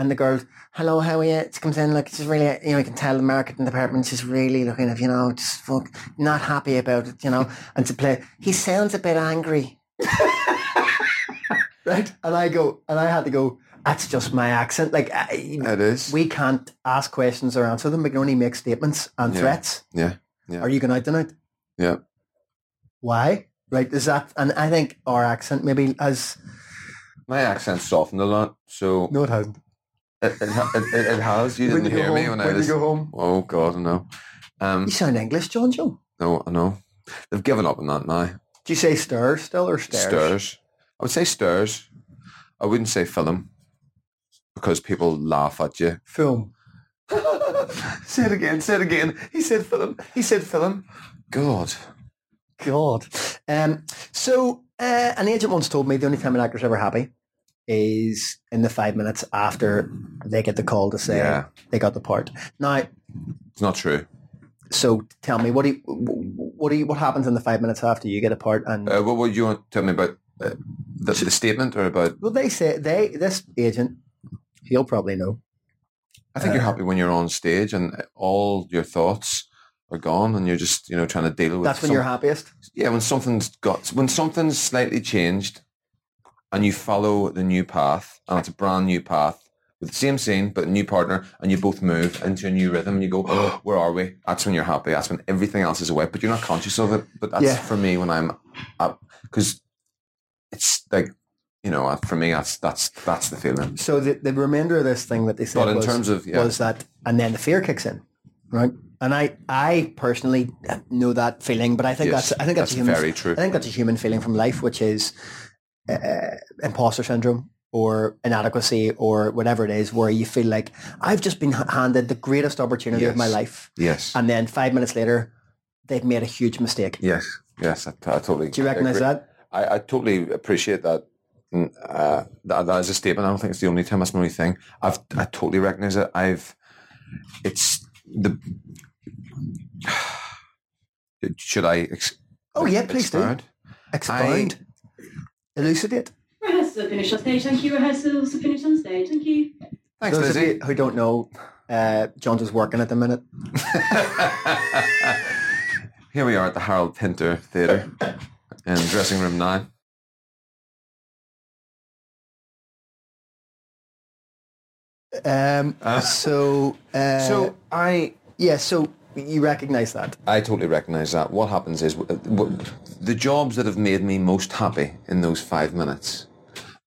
And the girls, hello, how are you? It comes in like she's really, you know, you can tell the marketing department she's really looking at, you know, just fuck, not happy about it, you know. And to play, he sounds a bit angry, (laughs) right? And I go, and I had to go. That's just my accent. Like I, It is. we can't ask questions or answer them. We can only make statements and Yeah. threats. Yeah. Yeah. Are you going out tonight? Yeah. Why? Right? Is that? And I think our accent maybe has. My accent softened a lot, so No, it hasn't. It, it, it, has. You When didn't you hear me home- when I when you go home. Oh God, no. Um, You sound English, Jonjo. no, I know. They've given up on that now. Do you say stirs still or stairs? Stirs. I would say stirs. I wouldn't say film because people laugh at you. Film. (laughs) say it again. Say it again. He said film. He said film. God. God. Um, so, uh, an agent once told me the only time an actor's ever happy is in the five minutes after they get the call to say Yeah. they got the part. Now, It's not true. so tell me, what do you, what do you, what happens in the five minutes after you get a part? And Uh, what would you want to tell me about uh, the, the statement or about? well, they say they this agent, he'll probably know. I think Uh, you're happy when you're on stage and all your thoughts are gone and you're just you know trying to deal with. That's when some- you're happiest. Yeah, when something's got when something's slightly changed, and you follow the new path, and it's a brand new path with the same scene but a new partner, and you both move into a new rhythm, and you go, oh, (gasps) "Where are we?" That's when you're happy. That's when everything else is away, but you're not conscious of it. But that's Yeah. for me when I'm up because it's like you know uh, for me that's that's that's the feeling. So the, the remainder of this thing that they said But in was, terms of yeah, was that, and then the fear kicks in, right? And I, I personally uh, know that feeling, but I think Yes, that's, I think that's, that's a human, very true. I think that's a human feeling from life, which is uh, imposter syndrome or inadequacy or whatever it is, where you feel like I've just been handed the greatest opportunity of my life, yes, and then five minutes later, they've made a huge mistake. yes, yes. I, I totally. Do you recognize agree. that? I, I totally appreciate that. Mm, Uh, that. That is a statement. I don't think it's the only time. That's my only thing. I've I totally recognize it. I've. It's the. (sighs) Should I? Ex- Oh yeah, please do expound? expound, elucidate. Rehearsals are finished on stage. Thank you. Rehearsals are finished on stage. Thank you. Thanks, Those of Lizzie. you who don't know, uh, John's is working at the minute. (laughs) Here we are at the Harold Pinter Theatre in dressing room nine. Um, Uh, so, uh, So I yeah, so you recognise that. I totally recognise that. What happens is the jobs that have made me most happy in those five minutes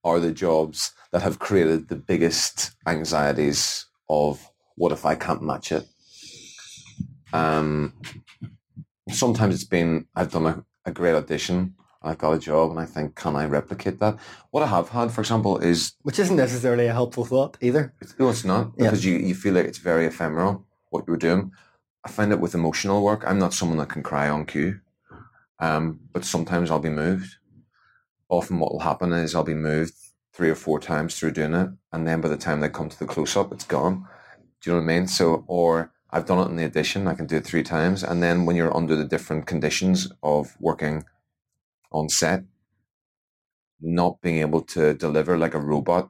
are the jobs that have created the biggest anxieties of what if I can't match it. Um, sometimes it's been I've done a, a great audition. I've got a job, and I think, can I replicate that? What I have had, for example, is Which isn't necessarily a helpful thought either. it's, no, it's not Yeah. because you, you feel like it's very ephemeral what you're doing. I find it with emotional work. I'm not someone that can cry on cue, um, but sometimes I'll be moved. Often, what will happen is I'll be moved three or four times through doing it, and then by the time they come to the close up, it's gone. Do you know what I mean? So, or I've done it in the audition. I can do it three times, and then when you're under the different conditions of working on set, not being able to deliver like a robot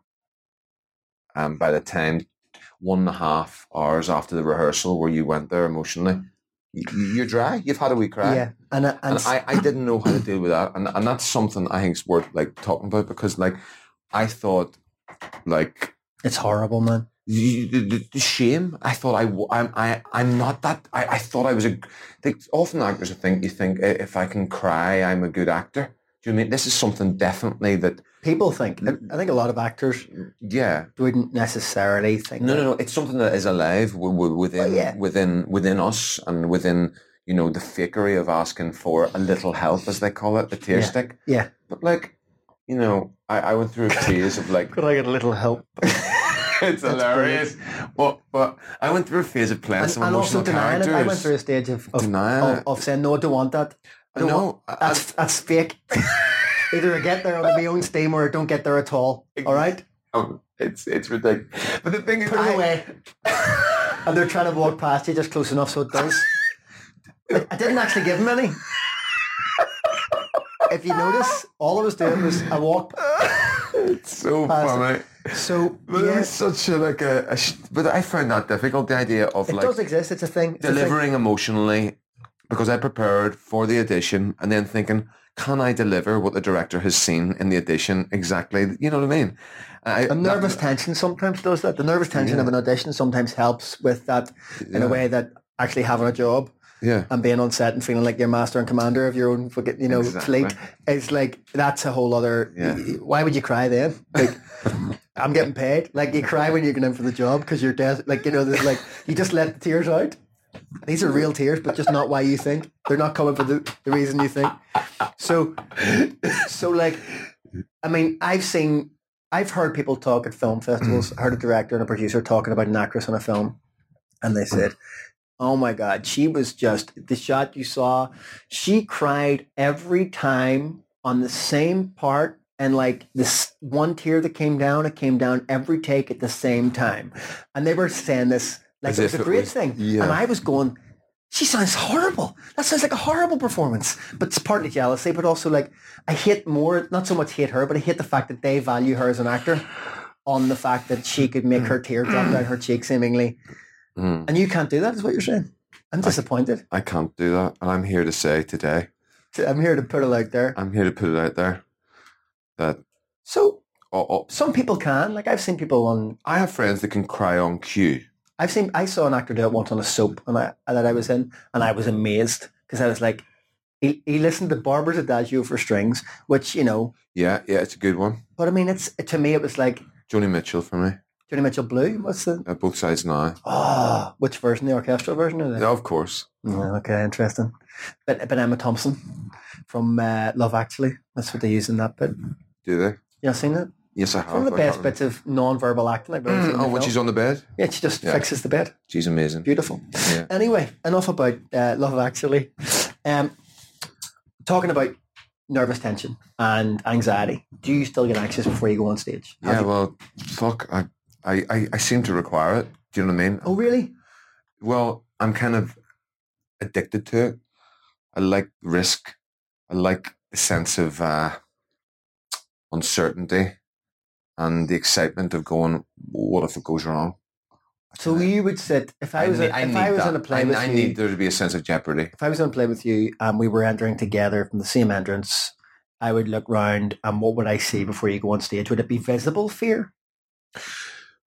um, by the time one and a half hours after the rehearsal where you went there emotionally, you, you're dry. You've had a wee cry. Yeah, and and, And I, I didn't know how to deal with that. And, and that's something I think is worth like talking about because like I thought like it's horrible, man. the, the, the shame. I thought I, I'm, I, I'm not that. I, I thought I was a. Like, often actors think you think "Eh, if I can cry, I'm a good actor. Do you know what I mean this is something definitely that? People think. I think a lot of actors Yeah, wouldn't necessarily think. No, that. no, no. It's something that is alive within Oh, yeah. within within us and within you know the fakery of asking for a little help, as they call it, the tear Yeah. stick. Yeah. But like, you know, I, I went through a phase of like, (laughs) Could I get a little help? (laughs) it's That's hilarious. But but I went through a phase of playing and, some and also emotional denying it. I went through a stage of of, of, of saying no, I don't want that. I I don't know. I- That's that's fake. (laughs) Either I get there on my own steam or I don't get there at all. All right, Oh, it's it's ridiculous. But the thing is, put it I- away. (laughs) and they're trying to walk past you just close enough so it does. I, I didn't actually give him any. If you notice, all I was doing was I walked. it's so it. funny. So But yeah, was such a like a, a sh- but I found that difficult. The idea of like it like does exist. It's a thing. It's a thing. delivering emotionally because I prepared for the audition and then thinking, can I deliver what the director has seen in the audition exactly? You know what I mean? I, A nervous that- tension sometimes does that. The nervous tension of an audition sometimes helps with that in Yeah. a way that actually having a job yeah. and being on set and feeling like you're master and commander of your own you know, Exactly. fleet is like that's a whole other. Yeah. Why would you cry then? Like, I'm getting paid. Like you cry when you're going in for the job because you're des- like you know, like you just let the tears out. These are real tears, but just not why you think. They're not coming for the, the reason you think. So, so like, I mean, I've seen, I've heard people talk at film festivals. Mm. I heard a director and a producer talking about an actress on a film, and they said, Oh my God. She was just, the shot you saw, she cried every time on the same part. And like this one tear that came down, it came down every take at the same time. And they were saying this like As it was a great was- thing. yeah. And I was going, she sounds horrible. That sounds like a horrible performance. But it's partly jealousy, but also like I hate more, not so much hate her, but I hate the fact that they value her as an actor on the fact that she could make her tear drop down her cheek seemingly. Mm. And you can't do that, is what you're saying. I'm disappointed. I can't do that. And I'm here to say today, I'm here to put it out there. I'm here to put it out there that So oh, oh, some people can. Like I've seen people on. I have friends that can cry on cue. I've seen. I saw an actor do it once on a soap, and I that I was in, and I was amazed because I was like, he, he listened to Barber's Adagio for strings, which you know. Yeah, yeah, it's a good one. But I mean, it's to me, it was like Joni Mitchell for me. Joni Mitchell Blue. What's the? Uh, both sides now. Oh, which version? The orchestral version or the? Yeah, of course. Yeah, okay, interesting. But but Emma Thompson from uh, Love Actually. That's what they use in that bit. Do they? Know, seen it? Yes, I have. One of the I best bits of non-verbal acting I've ever seen. Mm, oh, when she's on the bed? Yeah, she just Yeah. fixes the bed. She's amazing. Beautiful. Yeah. Anyway, enough about uh, Love Actually. Um, talking about nervous tension and anxiety. Do you still get anxious before you go on stage? Have Yeah, you- well, fuck. I, I, I, I seem to require it. Do you know what I mean? oh, really? Well, I'm kind of addicted to it. I like risk. I like the sense of uh, uncertainty and the excitement of going, what if it goes wrong? So you would sit if I was need- if I, need was that. in a play I, with I you. need there to be a sense of jeopardy. if I was on a play with you and we were entering together from the same entrance, I would look round and what would I see before you go on stage? Would it be visible fear?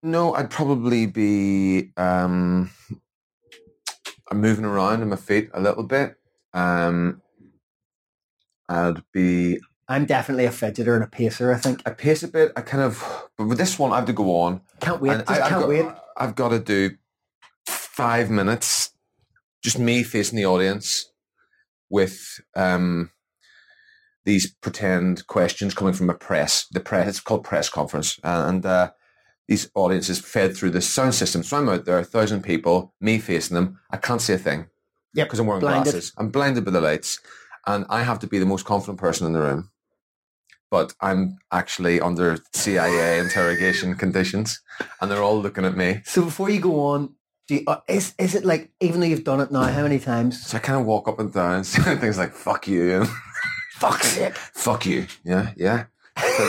No, I'd probably be um, I'm moving around on my feet a little bit. Um, I'd be I'm definitely a fidgeter and a pacer. I think I pace a bit. I kind of, but with this one, I have to go on. can't wait. Just I, have can't got, wait. I've got to do five minutes, just me facing the audience with um, these pretend questions coming from a press. The press, it's called press conference, and uh, these audiences fed through the sound system. So I'm out there, a thousand people, me facing them. I can't see a thing. Yep, because I'm wearing blinded. glasses. I'm blinded by the lights, and I have to be the most confident person in the room. But I'm actually under CIA interrogation conditions, and they're all looking at me. So before you go on, do you, uh, is is it like even though you've done it now, how many times? So I kind of walk up and down, (laughs) saying things like "fuck you" and Fuck's sake! "fuck you." (laughs) Yeah, yeah. So,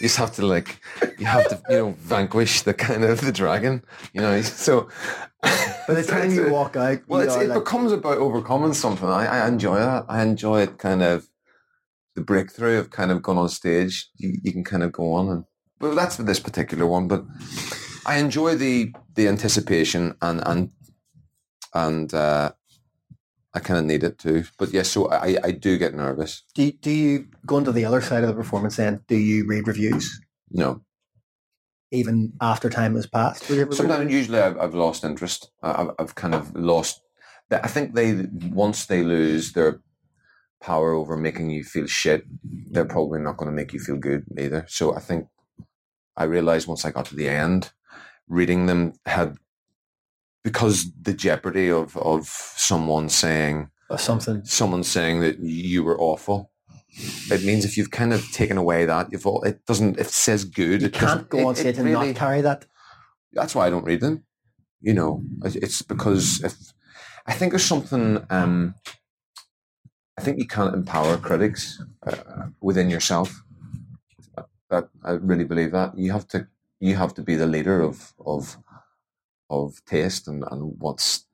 you just have to like, you have to, you know, vanquish the kind of the dragon. You know, so. (laughs) By the time you walk out, Well, it like, becomes about overcoming something. I, I enjoy that. I enjoy it kind of the breakthrough of kind of going on stage. You, you can kind of go on and well, that's for this particular one. But I enjoy the the anticipation and and and uh, I kind of need it too. But yes, so I I do get nervous. do you, do you go into the other side of the performance? Then do you read reviews No, even after time has passed? Sometimes usually I've, I've lost interest. I've, I've kind of lost. I think they once they lose their power over making you feel shit, they're probably not going to make you feel good either. So I think I realized once I got to the end, reading them had because the jeopardy of of someone saying or something? someone saying that you were awful. It means if you've kind of taken away that, you've all, it doesn't. It says good. You it can't go on it stage and really- not carry that. that's why I don't read them. You know, it's because if I think there's something. Um, I think you can't empower critics uh, within yourself. That I really believe that you have to. You have to be the leader of of of taste and, and what's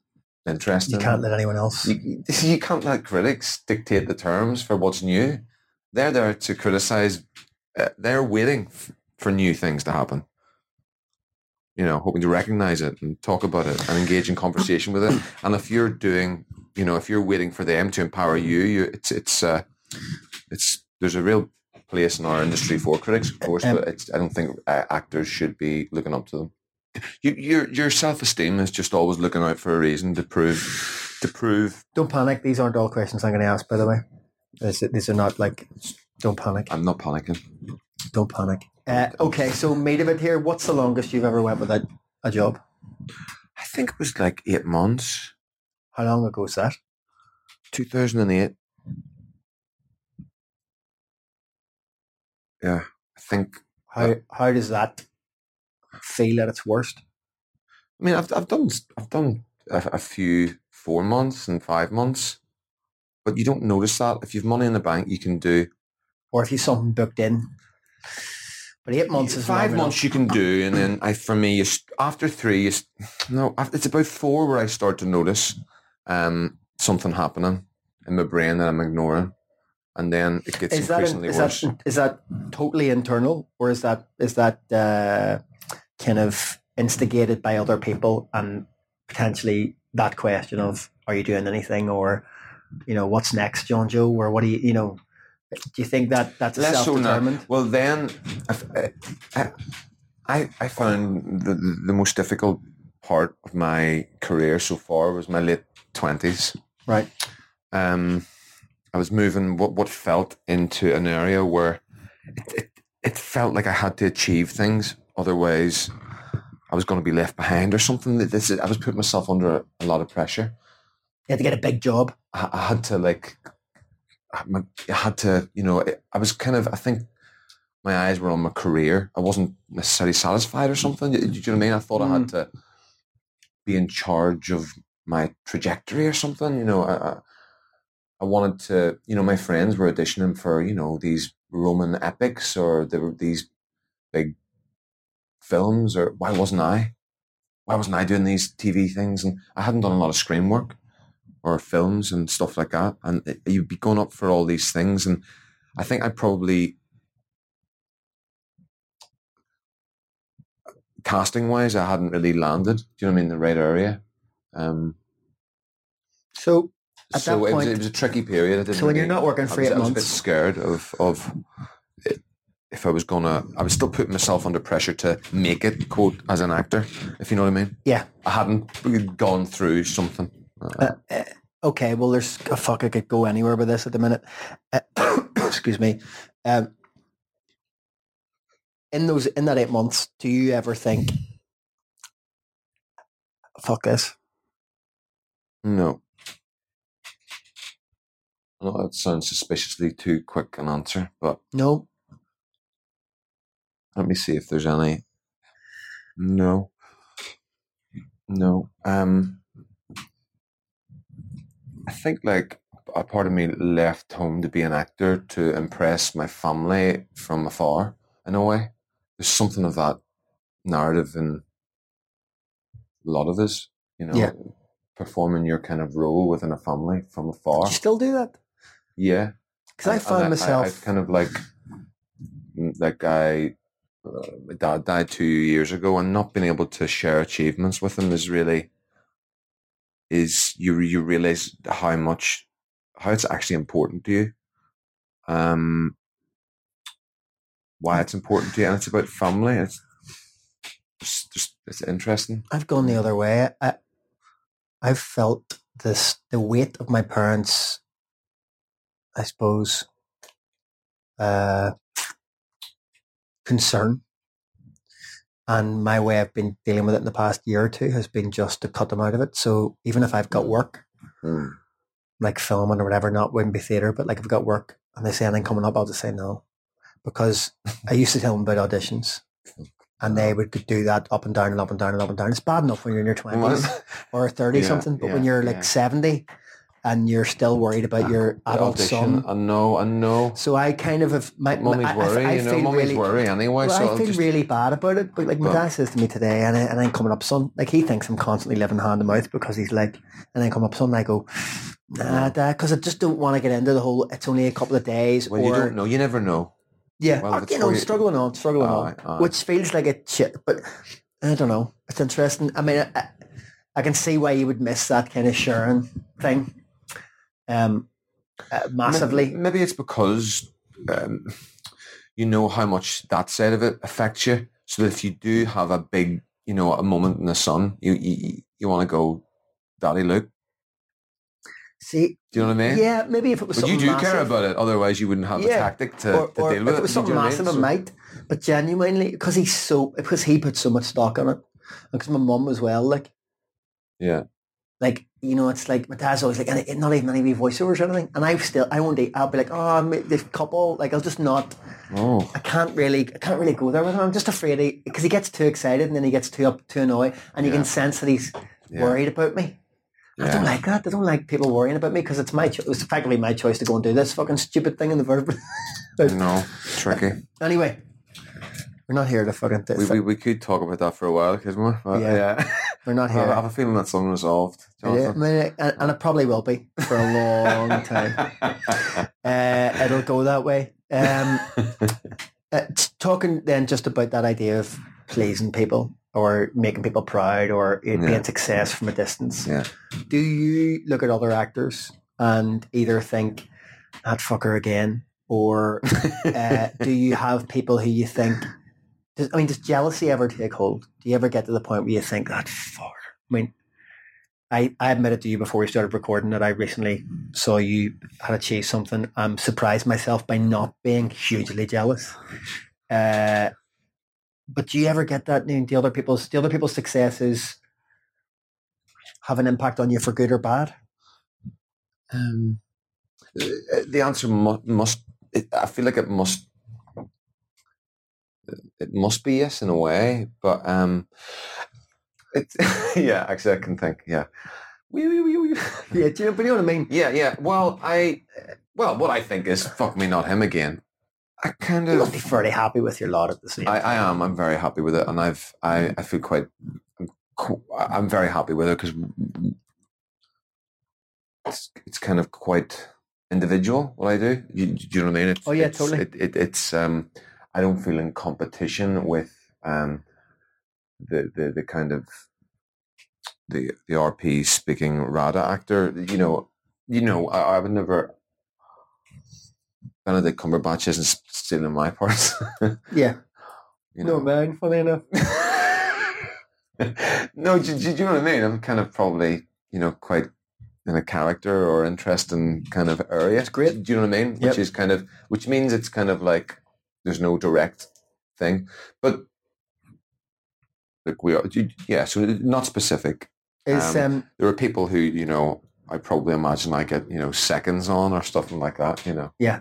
interesting. You can't let anyone else. You, you- can't let critics dictate the terms for what's new. They're there to criticize. Uh, they're waiting f- for new things to happen. You know, hoping to recognize it and talk about it and engage in conversation with it. And if you're doing, you know, if you're waiting for them to empower you, you it's it's uh, it's there's a real place in our industry for critics, of course, Um, but it's, I don't think uh, actors should be looking up to them. You, your your self esteem is just always looking out for a reason to prove to prove Don't panic. These aren't all questions I'm going to ask, by the way. These, these are not like. Don't panic. I'm not panicking. Don't panic. Uh, okay, so made of it here. What's the longest you've ever went without a job? I think it was like eight months. How long ago was that? 2008. Yeah, I think. How how does that feel at its worst? I mean, I've I've done I've done a, a few four months and five months, but you don't notice that. If you've money in the bank, you can do Or if you something booked in. But eight months is five months you can do, and then I for me, you after three, you (sighs) no, it's about four where I start to notice um, something happening in my brain that I'm ignoring, and then it gets Is that, increasingly is, worse. that, is that totally internal or is that is that uh, kind of instigated by other people and potentially that question of are you doing anything? or you know what's next Jonjo? or what do you you know? Do you think that that's Less so self-determined? Well, then I, I, I, I found the, the, the most difficult part of my career so far was my late twenties. right um, I was moving what, what felt into an area where it, it, it felt like I had to achieve things. Otherwise, I was going to be left behind or something. That This, I was putting myself under a, lot of pressure. you had to get a big job I, I had to like, I I had to, you know, I was kind of, I think my eyes were on my career. I wasn't necessarily satisfied or something. Do you know what I mean? I thought I had to be in charge of my trajectory or something. You know, I, I, wanted to, you know, my friends were auditioning for, you know, these Roman epics or there were these big films or why wasn't I? Why wasn't I doing these TV things? And I hadn't done a lot of screen work or films and stuff like that. And it- you'd be going up for all these things. And I think I probably, casting wise, I hadn't really landed. Do you know what I mean? The right area. Um, so At so that it, was, point- it was a tricky period. I didn't so when you're not working I for was, eight I was a bit scared of of if I was gonna. I was still putting myself under pressure to make it, quote, as an actor. If you know what I mean. yeah I hadn't gone through something. Uh, uh, okay, well, there's a fuck. I could go anywhere with this at the minute. Uh, (coughs) excuse me. Um, in those in that eight months, do you ever think, "Fuck this"? No. I know that sounds suspiciously too quick an answer, but No. let me see if there's any. No. No. Um. I think like a part of me left home to be an actor to impress my family from afar. In a way, there's something of that narrative in a lot of us. You know, Yeah. Performing your kind of role within a family from afar. You still do that? Yeah, Because I found and myself. I, kind of like like I. Uh, my dad died two years ago, and not being able to share achievements with him is really is you you realize how much how it's actually important to you. Um, why it's important to you, and it's about family. It's just, just it's interesting. I've gone the other way. I, I've felt this the weight of my parents. I suppose. Uh, concern, and my way I've been dealing with it in the past year or two has been just to cut them out of it. So even if I've got work, Mm. like filming or whatever, not wouldn't be theatre, but like if I've got work and they say anything coming up, I'll just say no, because I used to tell them about auditions. And they uh-huh. would do that up and down and up and down and up and down. It's bad enough when you're in your twenties or (laughs) thirty Yeah, something, but when you're like yeah. seventy and you're still worried about your adult audition, son. I know, I know. So I kind of have my Mummy's I, I- worry, I you know. feel Mummy's really, worry anyway. well, so I feel just, really bad about it. But like my Well- dad says to me today, and I, and I'm coming up, son. Like he thinks I'm constantly living hand to mouth because he's like, and then come up, son. I go, nah, dad, because I just don't want to get into the whole. It's only a couple of days, well, or you don't know. You never know. Yeah, well, or, you know, struggling on, struggling Aye, on, aye. which feels like a shit. But I don't know. It's interesting. I mean, I, I can see why you would miss that kind of sharing thing, um, uh, massively. Maybe, maybe it's because um, you know how much that side of it affects you. So that if you do have a big, you know, a moment in the sun, you you, you want to go, Daddy, look. See, Do you know what I mean? yeah, maybe if it was But you do care about it. Otherwise, you wouldn't have the tactic to, or, to or deal if with it was Do you something know what I massive, mean? I So- might. But genuinely, because he's so, because he put so much stock on it, because my mum as well, like, Yeah. like you know, it's like my dad's always like, and it, not even any voiceovers or anything. And I still, I won't. I'll be like, oh, I'm this couple. Like, I'll just not. Oh, I can't really, I can't really go there with him. I'm just afraid he, because he gets too excited and then he gets too up, too annoyed, and you Yeah. can sense that he's Yeah. worried about me. I don't like that. I don't like people worrying about me because it's my, cho- it's effectively my choice to go and do this fucking stupid thing in the verb. (laughs) no, tricky. anyway, we're not here to fucking. We, we, we could talk about that for a while, couldn't we? But, Yeah. yeah. (laughs) we're not here. I have a feeling that's unresolved. Yeah, I mean, and, and it probably will be for a long (laughs) time. Uh, it'll go that way. Um, uh, talking then just about that idea of pleasing people or making people proud or it Yeah. being success from a distance. yeah. Do you look at other actors and either think that fucker again, or (laughs) uh, do you have people who you think? Does, I mean, does jealousy ever take hold? Do you ever get to the point where you think that fucker? I mean, I, I admitted to you before we started recording that I recently saw you had achieved something. I'm surprised myself by not being hugely jealous. Uh, but do you ever get that? know, The other people's the other people's successes have an impact on you for good or bad? Um, uh, the answer mu- must. It, I feel like it must. It must be yes in a way, but um, it. (laughs) yeah, actually, I can think. Yeah, wee, wee, wee, wee. Yeah, do you know, but you know what I mean? yeah, yeah. Well, I. Well, what I think is fuck me, not him again. I kind You of. must be fairly happy with your lot at the same I. I am. I'm very happy with it, and I've. I. I feel quite. I'm, I'm very happy with it because it's. It's kind of quite individual what I do. You, do you know what I mean? It's, Oh, yeah, it's, totally. It, it, it's. Um. I don't feel in competition with um. The the the kind of. The the RP speaking Rada actor. You know. You know. I, I would never. Benedict Cumberbatch isn't stealing my parts. (laughs) Yeah. you No, know. man, funny enough. (laughs) no, do, do you know what I mean? I'm kind of probably, you know, quite in a character or interesting kind of area. It's great. Do you know what I mean? Yep. Which is kind of, which means it's kind of like there's no direct thing, but like we are, yeah. So not specific. Is Um, um, There are people who, you know, I probably imagine I get, you know, seconds on or stuff like that. You know. Yeah.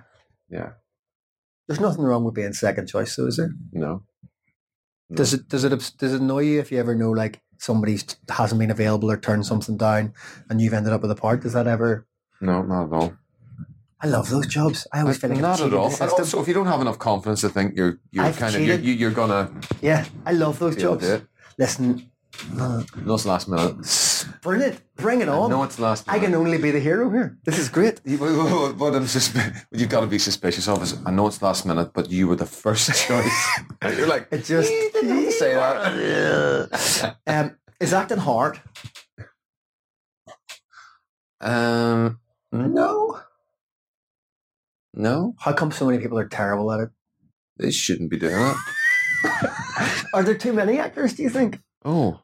Yeah. there's nothing wrong with being second choice, though, is there? Know. No. Does it does it does it annoy you if you ever know like somebody hasn't been available or turned something down and you've ended up with a part? Does that ever? No, not at all. I love those jobs. I always feel like not at all. And also, if you don't have enough confidence to think you're you're I've kind of you're, you- you're gonna yeah, I love those be able to jobs. Listen, uh, No, it's last minute. Brilliant. Bring it on. No, it's last I can only be the hero here. This is great. (laughs) What what I'm susp- you've got to be suspicious of is I know it's last minute, but you were the first (laughs) choice. And (laughs) you're like, It just "You didn't have to say that. um, is acting hard. um, no, no, How come so many people are terrible at it? they shouldn't be doing that. Are there too many actors? Do you think? Oh,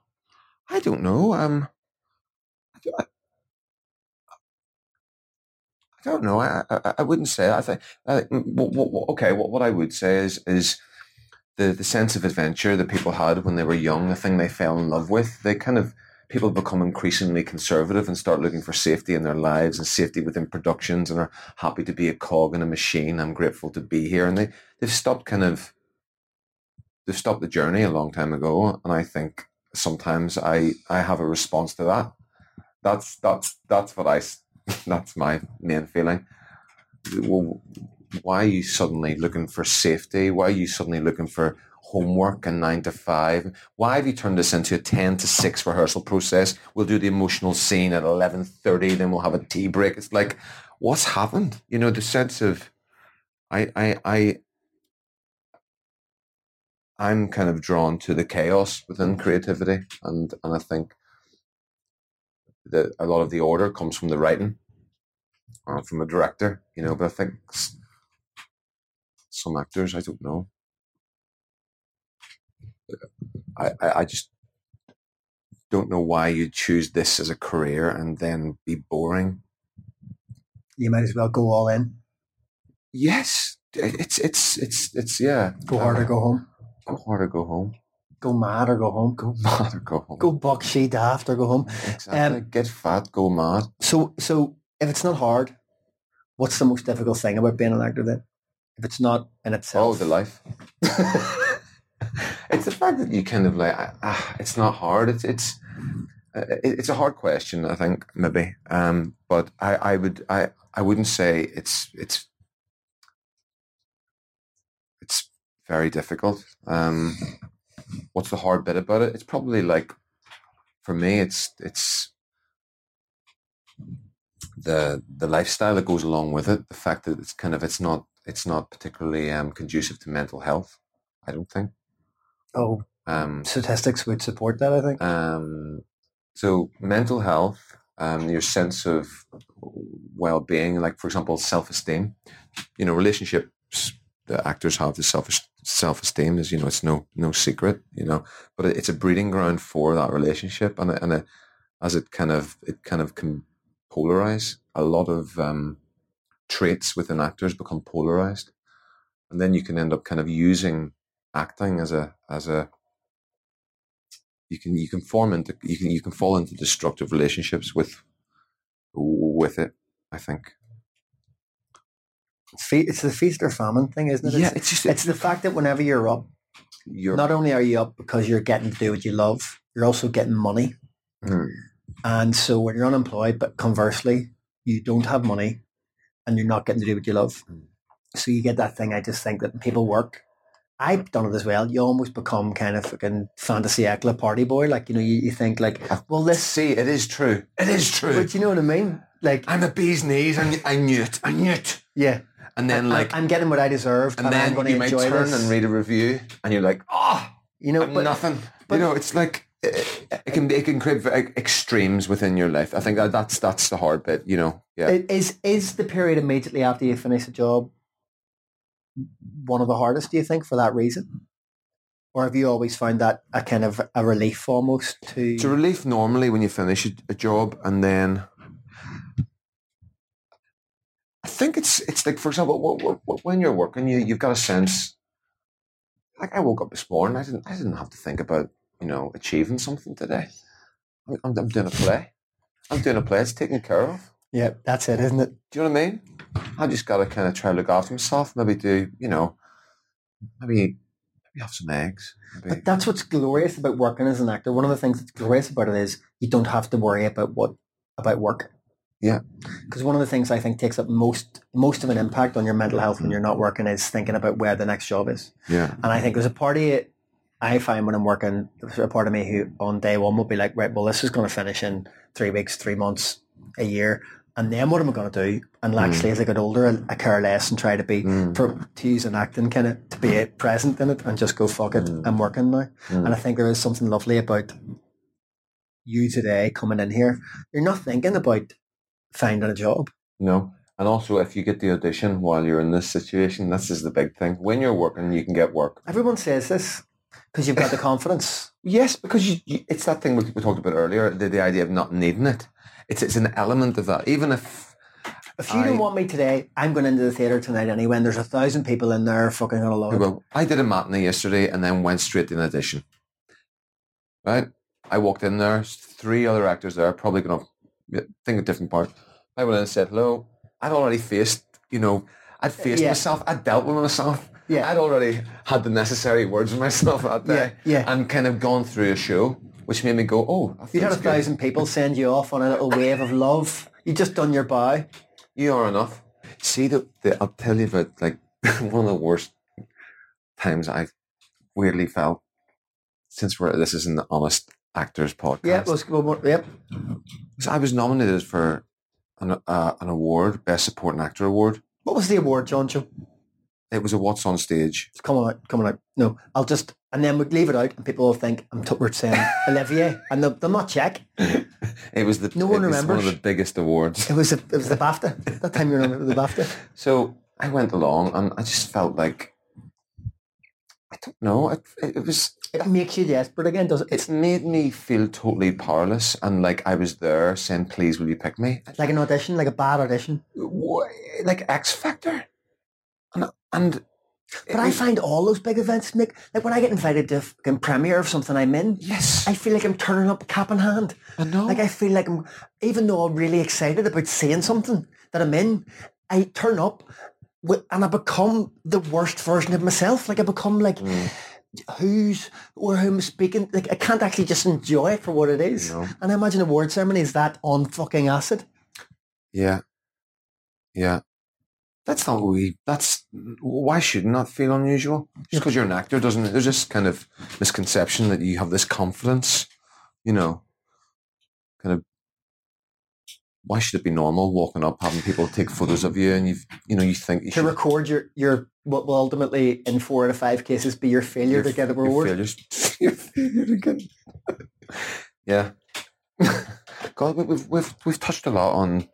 I don't know. Um, I don't, know. I, I I wouldn't say. I think. I, think- mm, w- okay. What what I would say is is the the sense of adventure that people had when they were young, the thing they fell in love with. They kind of people become increasingly conservative and start looking for safety in their lives and safety within productions and are happy to be a cog in a machine. I'm grateful to be here, and they they've stopped kind of they've stopped the journey a long time ago, and I think sometimes I I have a response to that. That's that's that's what I (laughs) that's my main feeling. Well, why are you suddenly looking for safety? Why are you suddenly looking for homework and nine to five? Why have you turned this into a ten to six rehearsal process? We'll do the emotional scene at eleven thirty, then we'll have a tea break. It's like, what's happened? You know, the sense of I I I I'm kind of drawn to the chaos within creativity, and and I think that a lot of the order comes from the writing, uh, from a director, you know. But I think some actors, I don't know. I, I I just don't know why you choose this as a career and then be boring. You might as well go all in. Yes, it's it's it's it's yeah. Go hard or go home. Go hard or go home. Go mad or go home. Go (laughs) mad or go home. Go buck daft or go home. Exactly. Um, Get fat, go mad. So, so if it's not hard, what's the most difficult thing about being an actor then? If it's not in itself. Oh, the life. (laughs) it's the fact that you kind of like, ah, it's not hard. It's it's uh, it's a hard question. I think maybe, um, but I, I would I I wouldn't say it's it's it's very difficult. Um, what's the hard bit about it? It's probably like for me, it's it's the the lifestyle that goes along with it. The fact that it's kind of it's not it's not particularly um, conducive to mental health. I don't think. oh, Um, statistics would support that, I think. um, so mental health, um, your sense of well-being, like for example, self-esteem. You know, relationships that actors have the self self-esteem is you know it's no no secret. You know, but it, it's a breeding ground for that relationship, and and as it kind of it kind of can polarize. A lot of um, traits within actors become polarized, and then you can end up kind of using acting as a as a you can you can form into you can you can fall into destructive relationships with with it. I think. It's, fe- it's the feast or famine thing, isn't it? Yeah, It's, it's just it's the fact that whenever you're up, you're not only are you up because you're getting to do what you love, you're also getting money. Hmm. And so when you're unemployed, but conversely, you don't have money and you're not getting to do what you love. Mm. So you get that thing. I just think that people work. I've done it as well. You almost become kind of fucking fantasy ekla party boy. Like, you know, you, you think like, well, let's see. It is true. It is true. but you know what I mean? Like, I'm a bee's knees. I'm, I knew it. I knew it. yeah. And then I- like, I'm getting what I deserved and and, I'm then you might enjoy turn this. and read a review, and you're like, ah, you know, but, nothing. but- you know, it's like it, it can be, it can create extremes within your life. I think that that's that's the hard bit. You know, yeah. Is is the period immediately after you finish a job one of the hardest? Do you think for that reason, or have you always found that a kind of a relief almost to? It's a relief normally when you finish a job, and then I think it's it's like for example, wh- wh- wh- when you're working, you you've got a sense. Like I woke up this morning, I didn't I didn't have to think about you know achieving something today. I'm, I'm, I'm doing a play. I'm doing a play. It's taken care of. yeah, that's it, isn't it? Do you know what I mean? I just got to kind of try to look after myself. Maybe do you know? Maybe maybe have some eggs. Maybe, But that's what's glorious about working as an actor. One of the things that's glorious about it is you don't have to worry about what about work. Yeah. Because one of the things I think takes up most most of an impact on your mental health when you're not working is thinking about where the next job is. yeah. And I think there's a party I find when I'm working, there's a part of me who on day one will be like, right, well, this is going to finish in three weeks, three months, a year. And then what am I going to do? And actually, as I get older, I, I care less and try to be, Mm. for, to use an acting kind of, to be present in it and just go, fuck it, Mm. I'm working now. Mm. And I think there is something lovely about you today coming in here. You're not thinking about finding a job. No. And also, if you get the audition while you're in this situation, this is the big thing. When you're working, you can get work. Everyone says this because you've got the confidence. Yes, because you, you, it's that thing we, we talked about earlier, the, the idea of not needing it. It's it's an element of that. Even if If you I- don't want me today, I'm going into the theatre tonight anyway, and there's a thousand people in there fucking going to love it. well, I did a matinee yesterday and then went straight to an audition. Right, I walked in there, three other actors there, probably going to think a different part. I went in and said hello. I'd already faced, you know, I'd uh, faced Yeah. myself. I'd dealt with myself. Yeah. I'd already had the necessary words with myself that day. Yeah, yeah. And kind of gone through a show, which made me go, oh, You had a good. thousand people send you off on a little wave of love. You just done your bow. You are enough. See, the, the, I'll tell you about like (laughs) one of the worst times I've weirdly felt since we're this is an honest actors podcast. Yeah, let's go. more- Yep. So I was nominated for an uh, an award, Best Supporting Actor award. What was the award, John? Joe? It was a What's on Stage. It's coming out. Coming out. No, I'll just and then we'd leave it out, and people will think I'm t- we're saying Olivier, (laughs) and they'll, they'll not check. It was the No one was one of the biggest awards. It was a, it was the BAFTA. That time you remember the (laughs) BAFTA. So I went along and I just felt like I don't know. It, it was It makes you desperate again, does it? It's made me feel totally powerless and like I was there saying, "Please, will you pick me?" like an audition, like a bad audition. Like X Factor, and and But I find all those big events, Mick, like when I get invited to a fucking premiere of something I'm in, Yes. I feel like I'm turning up cap in hand. I know. Like I feel like I'm, even though I'm really excited about seeing something that I'm in, I turn up and I become the worst version of myself. Like I become like, Mm. who's or who I'm speaking. Like I can't actually just enjoy it for what it is. No. And I imagine award ceremony is that on fucking acid. Yeah. Yeah. That's not we. That's why shouldn't that feel unusual? Just because you're an actor doesn't. There's this kind of misconception that you have this confidence. You know, kind of. Why should it be normal walking up, having people take photos of you, and you, you know, you think you To should record your your what will ultimately in four out of five cases be your failure your- to get a your reward. failures- (laughs) your failure to get- (laughs) yeah. (laughs) God, we- we've we've we've touched a lot on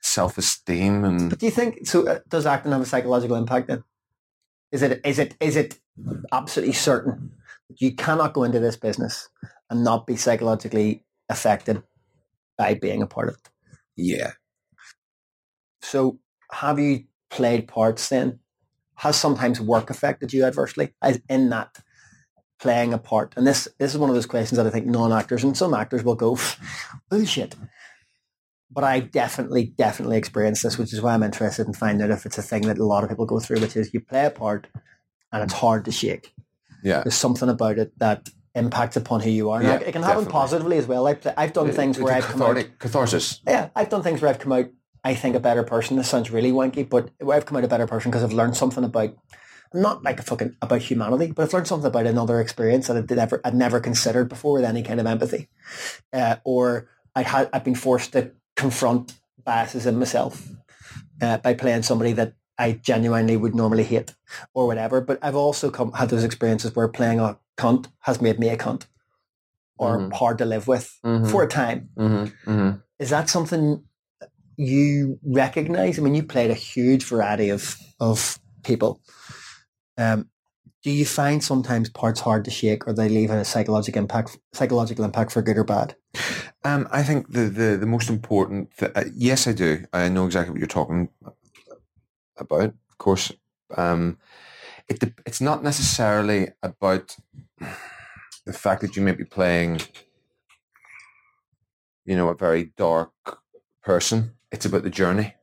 self esteem and But do you think so? Uh, does acting have a psychological impact then? Is it is it is it absolutely certain that you cannot go into this business and not be psychologically affected by being a part of it? Yeah. So have you played parts then? Has sometimes work affected you adversely as in that playing a part? And this this is one of those questions that I think non-actors and some actors will go (laughs) bullshit. But I definitely, definitely experienced this, which is why I'm interested in finding out if it's a thing that a lot of people go through, which is you play a part and it's hard to shake. Yeah. There's something about it that impacts upon who you are. Yeah, it can happen definitely. positively as well. I play, I've done things where I've come out catharsis. yeah, I've done things where I've come out, I think, a better person. This sounds really wanky, but where I've come out a better person because I've learned something about, not like a fucking about humanity, but I've learned something about another experience that I'd never, I'd never considered before with any kind of empathy. Uh, or I had, I've been forced to confront biases in myself uh, by playing somebody that I genuinely would normally hate or whatever. But I've also come, had those experiences where playing a cunt has made me a cunt or Mhm. hard to live with Mhm. for a time Mm-hmm. Mm-hmm. is that something you recognize? I mean, you played a huge variety of of people. Um, do you find sometimes parts hard to shake, or they leave a psychological impact, psychological impact for good or bad? Um, I think the, the, the most important, th- uh, yes, I do. I know exactly what you're talking about. Of course, um, it it's not necessarily about the fact that you may be playing, you know, a very dark person. It's about the journey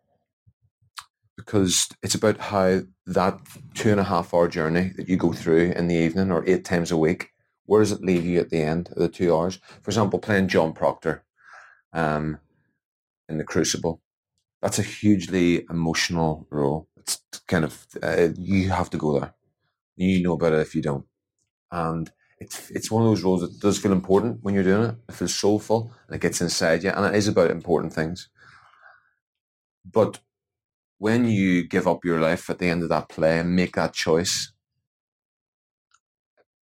because it's about how that two and a half hour journey that you go through in the evening or eight times a week. Where does it leave you at the end of the two hours? For example, playing John Proctor um, in The Crucible. That's a hugely emotional role. It's kind of, uh, you have to go there. You know about it if you don't. And it's, it's one of those roles that does feel important when you're doing it. It feels soulful and it gets inside you. And it is about important things. But when you give up your life at the end of that play and make that choice,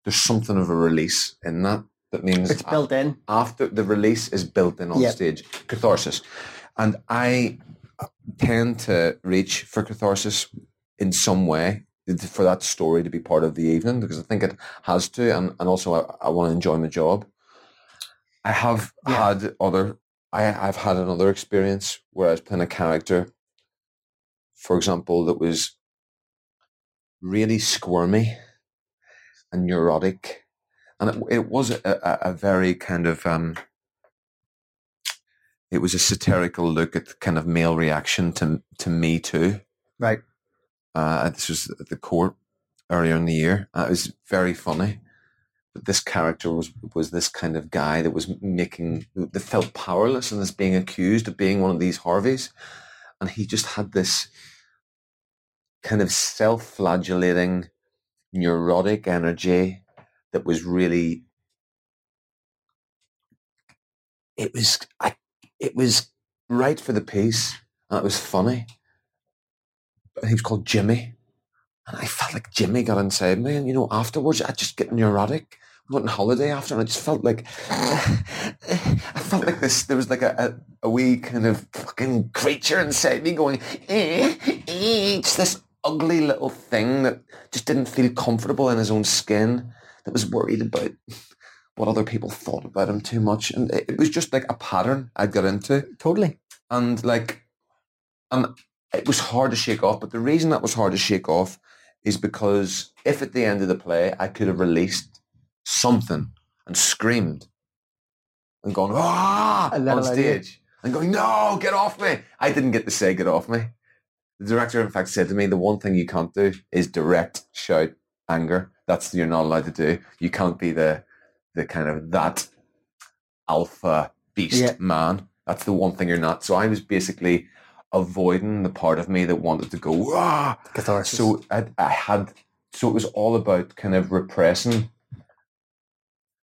there's something of a release in that. That means It's built in. after the release is built in on Yeah. stage catharsis and i tend to reach for catharsis in some way for that story to be part of the evening because i think it has to and, and also i, I want to enjoy my job i have Yeah. had other I, i've had another experience where i was playing a character for example that was really squirmy and neurotic and it, it was a, a, a very kind of um, it was a satirical look at kind of male reaction to to me too. Right. Uh, this was at the court earlier in the year. Uh, it was very funny, but this character was was this kind of guy that was making that felt powerless and is being accused of being one of these Harveys, and he just had this kind of self-flagellating, neurotic energy that was really it was I, it was right for the piece and it was funny. I think he was called Jimmy. And I felt like Jimmy got inside me. And you know afterwards I just get neurotic. We went on holiday after and I just felt like (sighs) I felt like this there was like a, a, a wee kind of fucking creature inside me going eh, eh, just this ugly little thing that just didn't feel comfortable in his own skin that was worried about what other people thought about him too much. And it it was just like a pattern I'd got into. Totally. And like, and it was hard to shake off. But the reason that was hard to shake off is because if at the end of the play I could have released something and screamed and gone ah on stage and going no get off me I didn't get to say get off me the director in fact said to me the one thing you can't do is direct shout anger that's you're not allowed to do you can't be the the kind of that alpha beast Yeah. man that's the one thing you're not so I was basically avoiding the part of me that wanted to go ah Catharsis. so I, I had, so it was all about kind of repressing,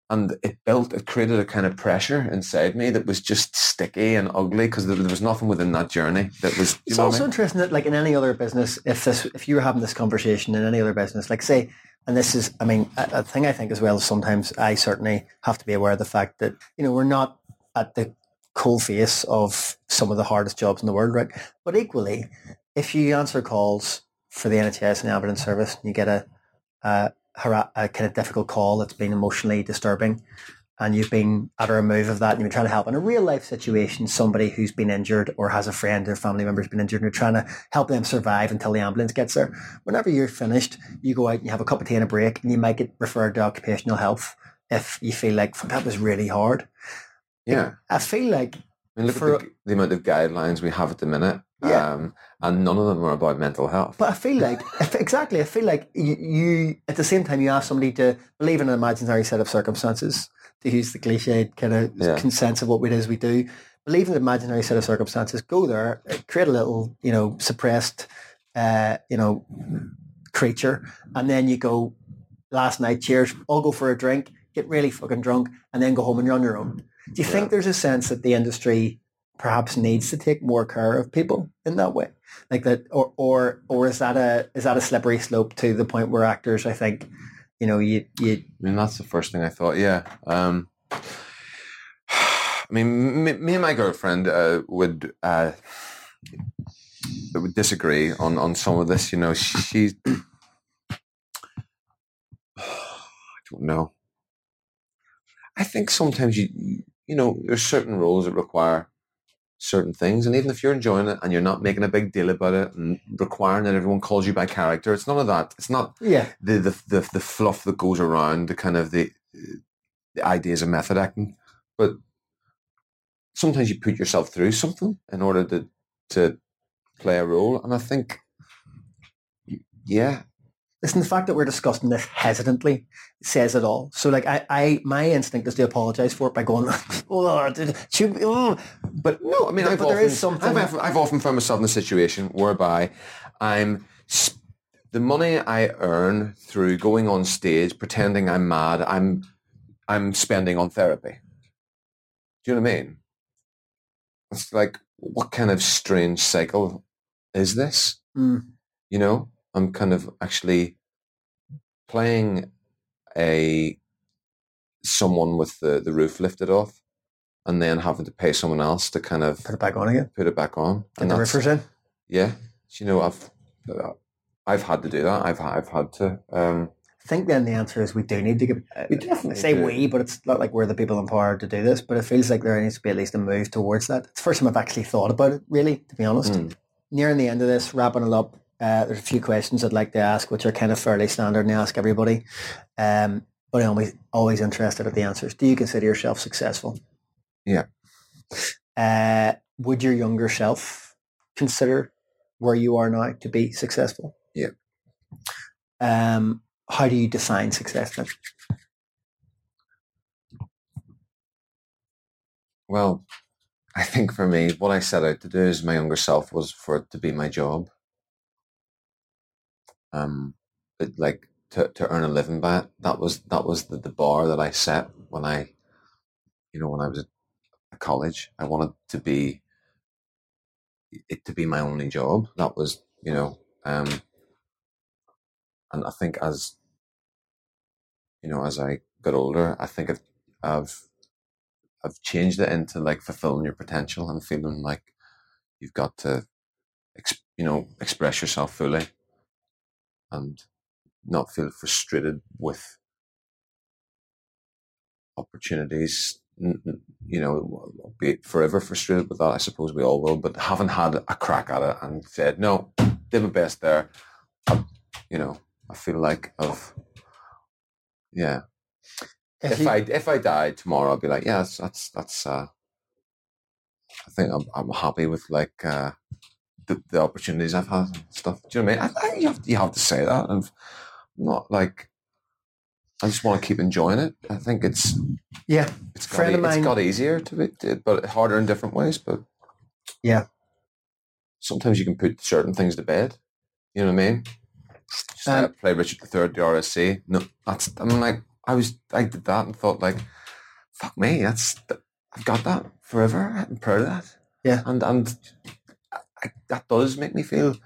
and it built, it created a kind of pressure inside me that was just sticky and ugly because there, there was nothing within that journey that was. It's what I also mean? interesting that, like in any other business, if this, if you were having this conversation in any other business, like say, and this is, I mean, a, a thing I think as well. Sometimes I certainly have to be aware of the fact that you know we're not at the cold face of some of the hardest jobs in the world, right? But equally, if you answer calls for the NHS and ambulance service, and you get a a, a kind of difficult call that's been emotionally disturbing, and you've been at a remove of that and you've been trying to help in a real life situation somebody who's been injured or has a friend or family member who's been injured and you're trying to help them survive until the ambulance gets there. Whenever you're finished, you go out and you have a cup of tea and a break and you might get referred to occupational health if you feel like that was really hard. Yeah. I feel like I mean, look For- at the, the amount of guidelines we have at the minute. Yeah. Um, and none of them are about mental health. But I feel like (laughs) if, exactly, I feel like you, you at the same time you ask somebody to believe in an imaginary set of circumstances to use the cliched kind of Yeah. sense of what it is we do. Believe in an imaginary set of circumstances. Go there, create a little, you know, suppressed, uh, you know, creature, and then you go. Last night, cheers. I'll go for a drink, get really fucking drunk, and then go home and you're on your own. Do you Yeah. think there's a sense that the industry perhaps needs to take more care of people in that way? like that or or or is that a is that a slippery slope to the point where actors i think you know you you I mean, that's the first thing I thought. Yeah. Um, (sighs) I mean, me, me and my girlfriend uh, would uh, would disagree on on some of this. You know, she. (sighs) I don't know. I think sometimes you you know there's certain roles that require certain things, and even if you're enjoying it and you're not making a big deal about it and requiring that everyone calls you by character, it's none of that. It's not yeah. the the the, the fluff that goes around the kind of the the ideas of method acting, but sometimes you put yourself through something in order to to play a role, and I think, yeah, listen the fact that we're discussing this hesitantly says it all so like i i my instinct is to apologize for it by going (laughs) oh should, oh. but no, I mean, But I've there often, is something- I've, I've, I've often found myself in a situation whereby I'm sp- the money I earn through going on stage, pretending I'm mad, I'm I'm spending on therapy. Do you know what I mean? It's like, what kind of strange cycle is this? Mm. You know, I'm kind of actually playing a someone with the, the roof lifted off and then having to pay someone else to kind of put it back on again put it back on. get And the roofers in yeah, you know, I've uh, I've had to do that. I've I've had to. Um, I think then the answer is we do need to give. We definitely say do. we, but it's not like we're the people empowered to do this. But it feels like there needs to be at least a move towards that. It's the first time I've actually thought about it, really, to be honest. Mm. Nearing the end of this, wrapping it up, uh, there's a few questions I'd like to ask, which are kind of fairly standard and I ask everybody. Um, but I'm always, always interested at the answers. Do you consider yourself successful? Yeah. Uh, would your younger self consider where you are now to be successful? Yeah. Um, how do you define success then? well, I think for me, what I set out to do as my younger self was for it to be my job. Um, like to to earn a living by it. That was that was the, the bar that I set when I, you know, when I was at college. I wanted to be it to be my only job. That was, you know, um, and I think as you know, as I got older, I think I've I've I've changed it into like fulfilling your potential and feeling like you've got to, you know, express yourself fully and not feel frustrated with opportunities. You know, be forever frustrated with that. I suppose we all will, but haven't had a crack at it and said, no, did my best there. I, you know, I feel like of, yeah. If If I if I died tomorrow, I'll be like, yeah, that's that's, that's uh, I think I'm I'm happy with like uh, the the opportunities I've had and stuff. Do you know what I mean? I, I, you have you have to say that, and not like. I just want to keep enjoying it. I think it's yeah, it's got, Friend e- of mine- it's got easier to be, to- but harder in different ways. But Yeah. sometimes you can put certain things to bed. You know what I mean? Just Um, play Richard III the RSC. No, that's I'm like I was I did that and thought like, fuck me, that's I've got that forever. I'm proud of that. Yeah. and and I, that does make me feel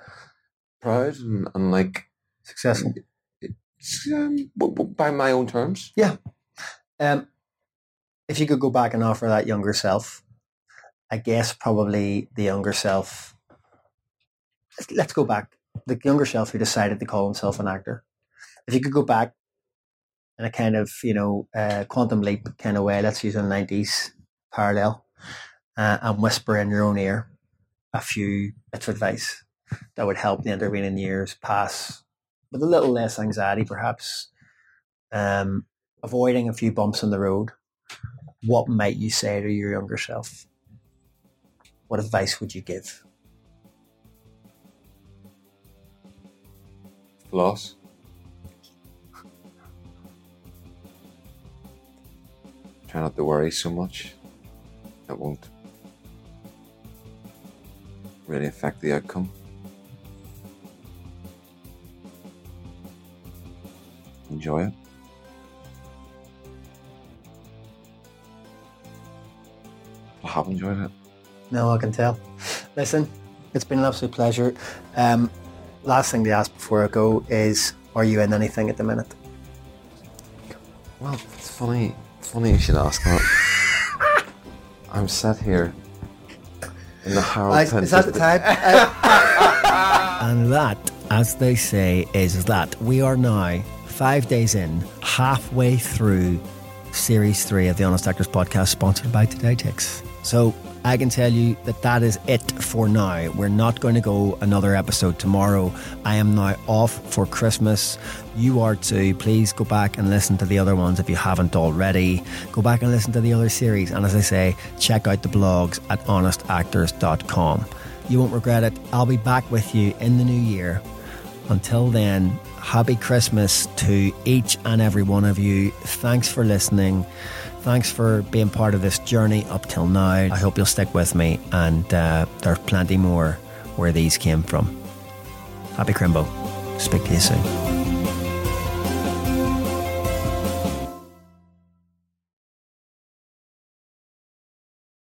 proud and, and like successful. it's, um, by my own terms. Yeah. Um, if you could go back and offer that younger self, I guess probably the younger self. Let's, let's go back. The younger self who decided to call himself an actor. If you could go back in a kind of you know uh, quantum leap kind of way, let's use a nineties parallel, uh, and whisper in your own ear a few bits of advice that would help the intervening years pass with a little less anxiety, perhaps. Um, avoiding a few bumps in the road, what might you say to your younger self? What advice would you give? Floss. Try not to worry so much. It won't really affect the outcome. Enjoy it. I have enjoyed it. No, I can tell. Listen, it's been an absolute pleasure. Um, last thing to ask before I go is, are you in anything at the minute? Well, it's funny. It's funny you should ask that. (laughs) I'm sat here in the Harold Is, is that the time? (laughs) (laughs) and that, as they say, is that we are now five days in, halfway through series three of the Honest Actors podcast, sponsored by TodayTix. So I can tell you that that is it for now. We're not going to go another episode tomorrow. I am now off for Christmas. You are too. Please go back and listen to the other ones if you haven't already. Go back and listen to the other series. And as I say, check out the blogs at honestactors.com. You won't regret it. I'll be back with you in the new year. Until then, happy Christmas to each and every one of you. Thanks for listening. Thanks for being part of this journey up till now. I hope you'll stick with me, and uh, there's plenty more where these came from. Happy Crimbo. Speak to you soon.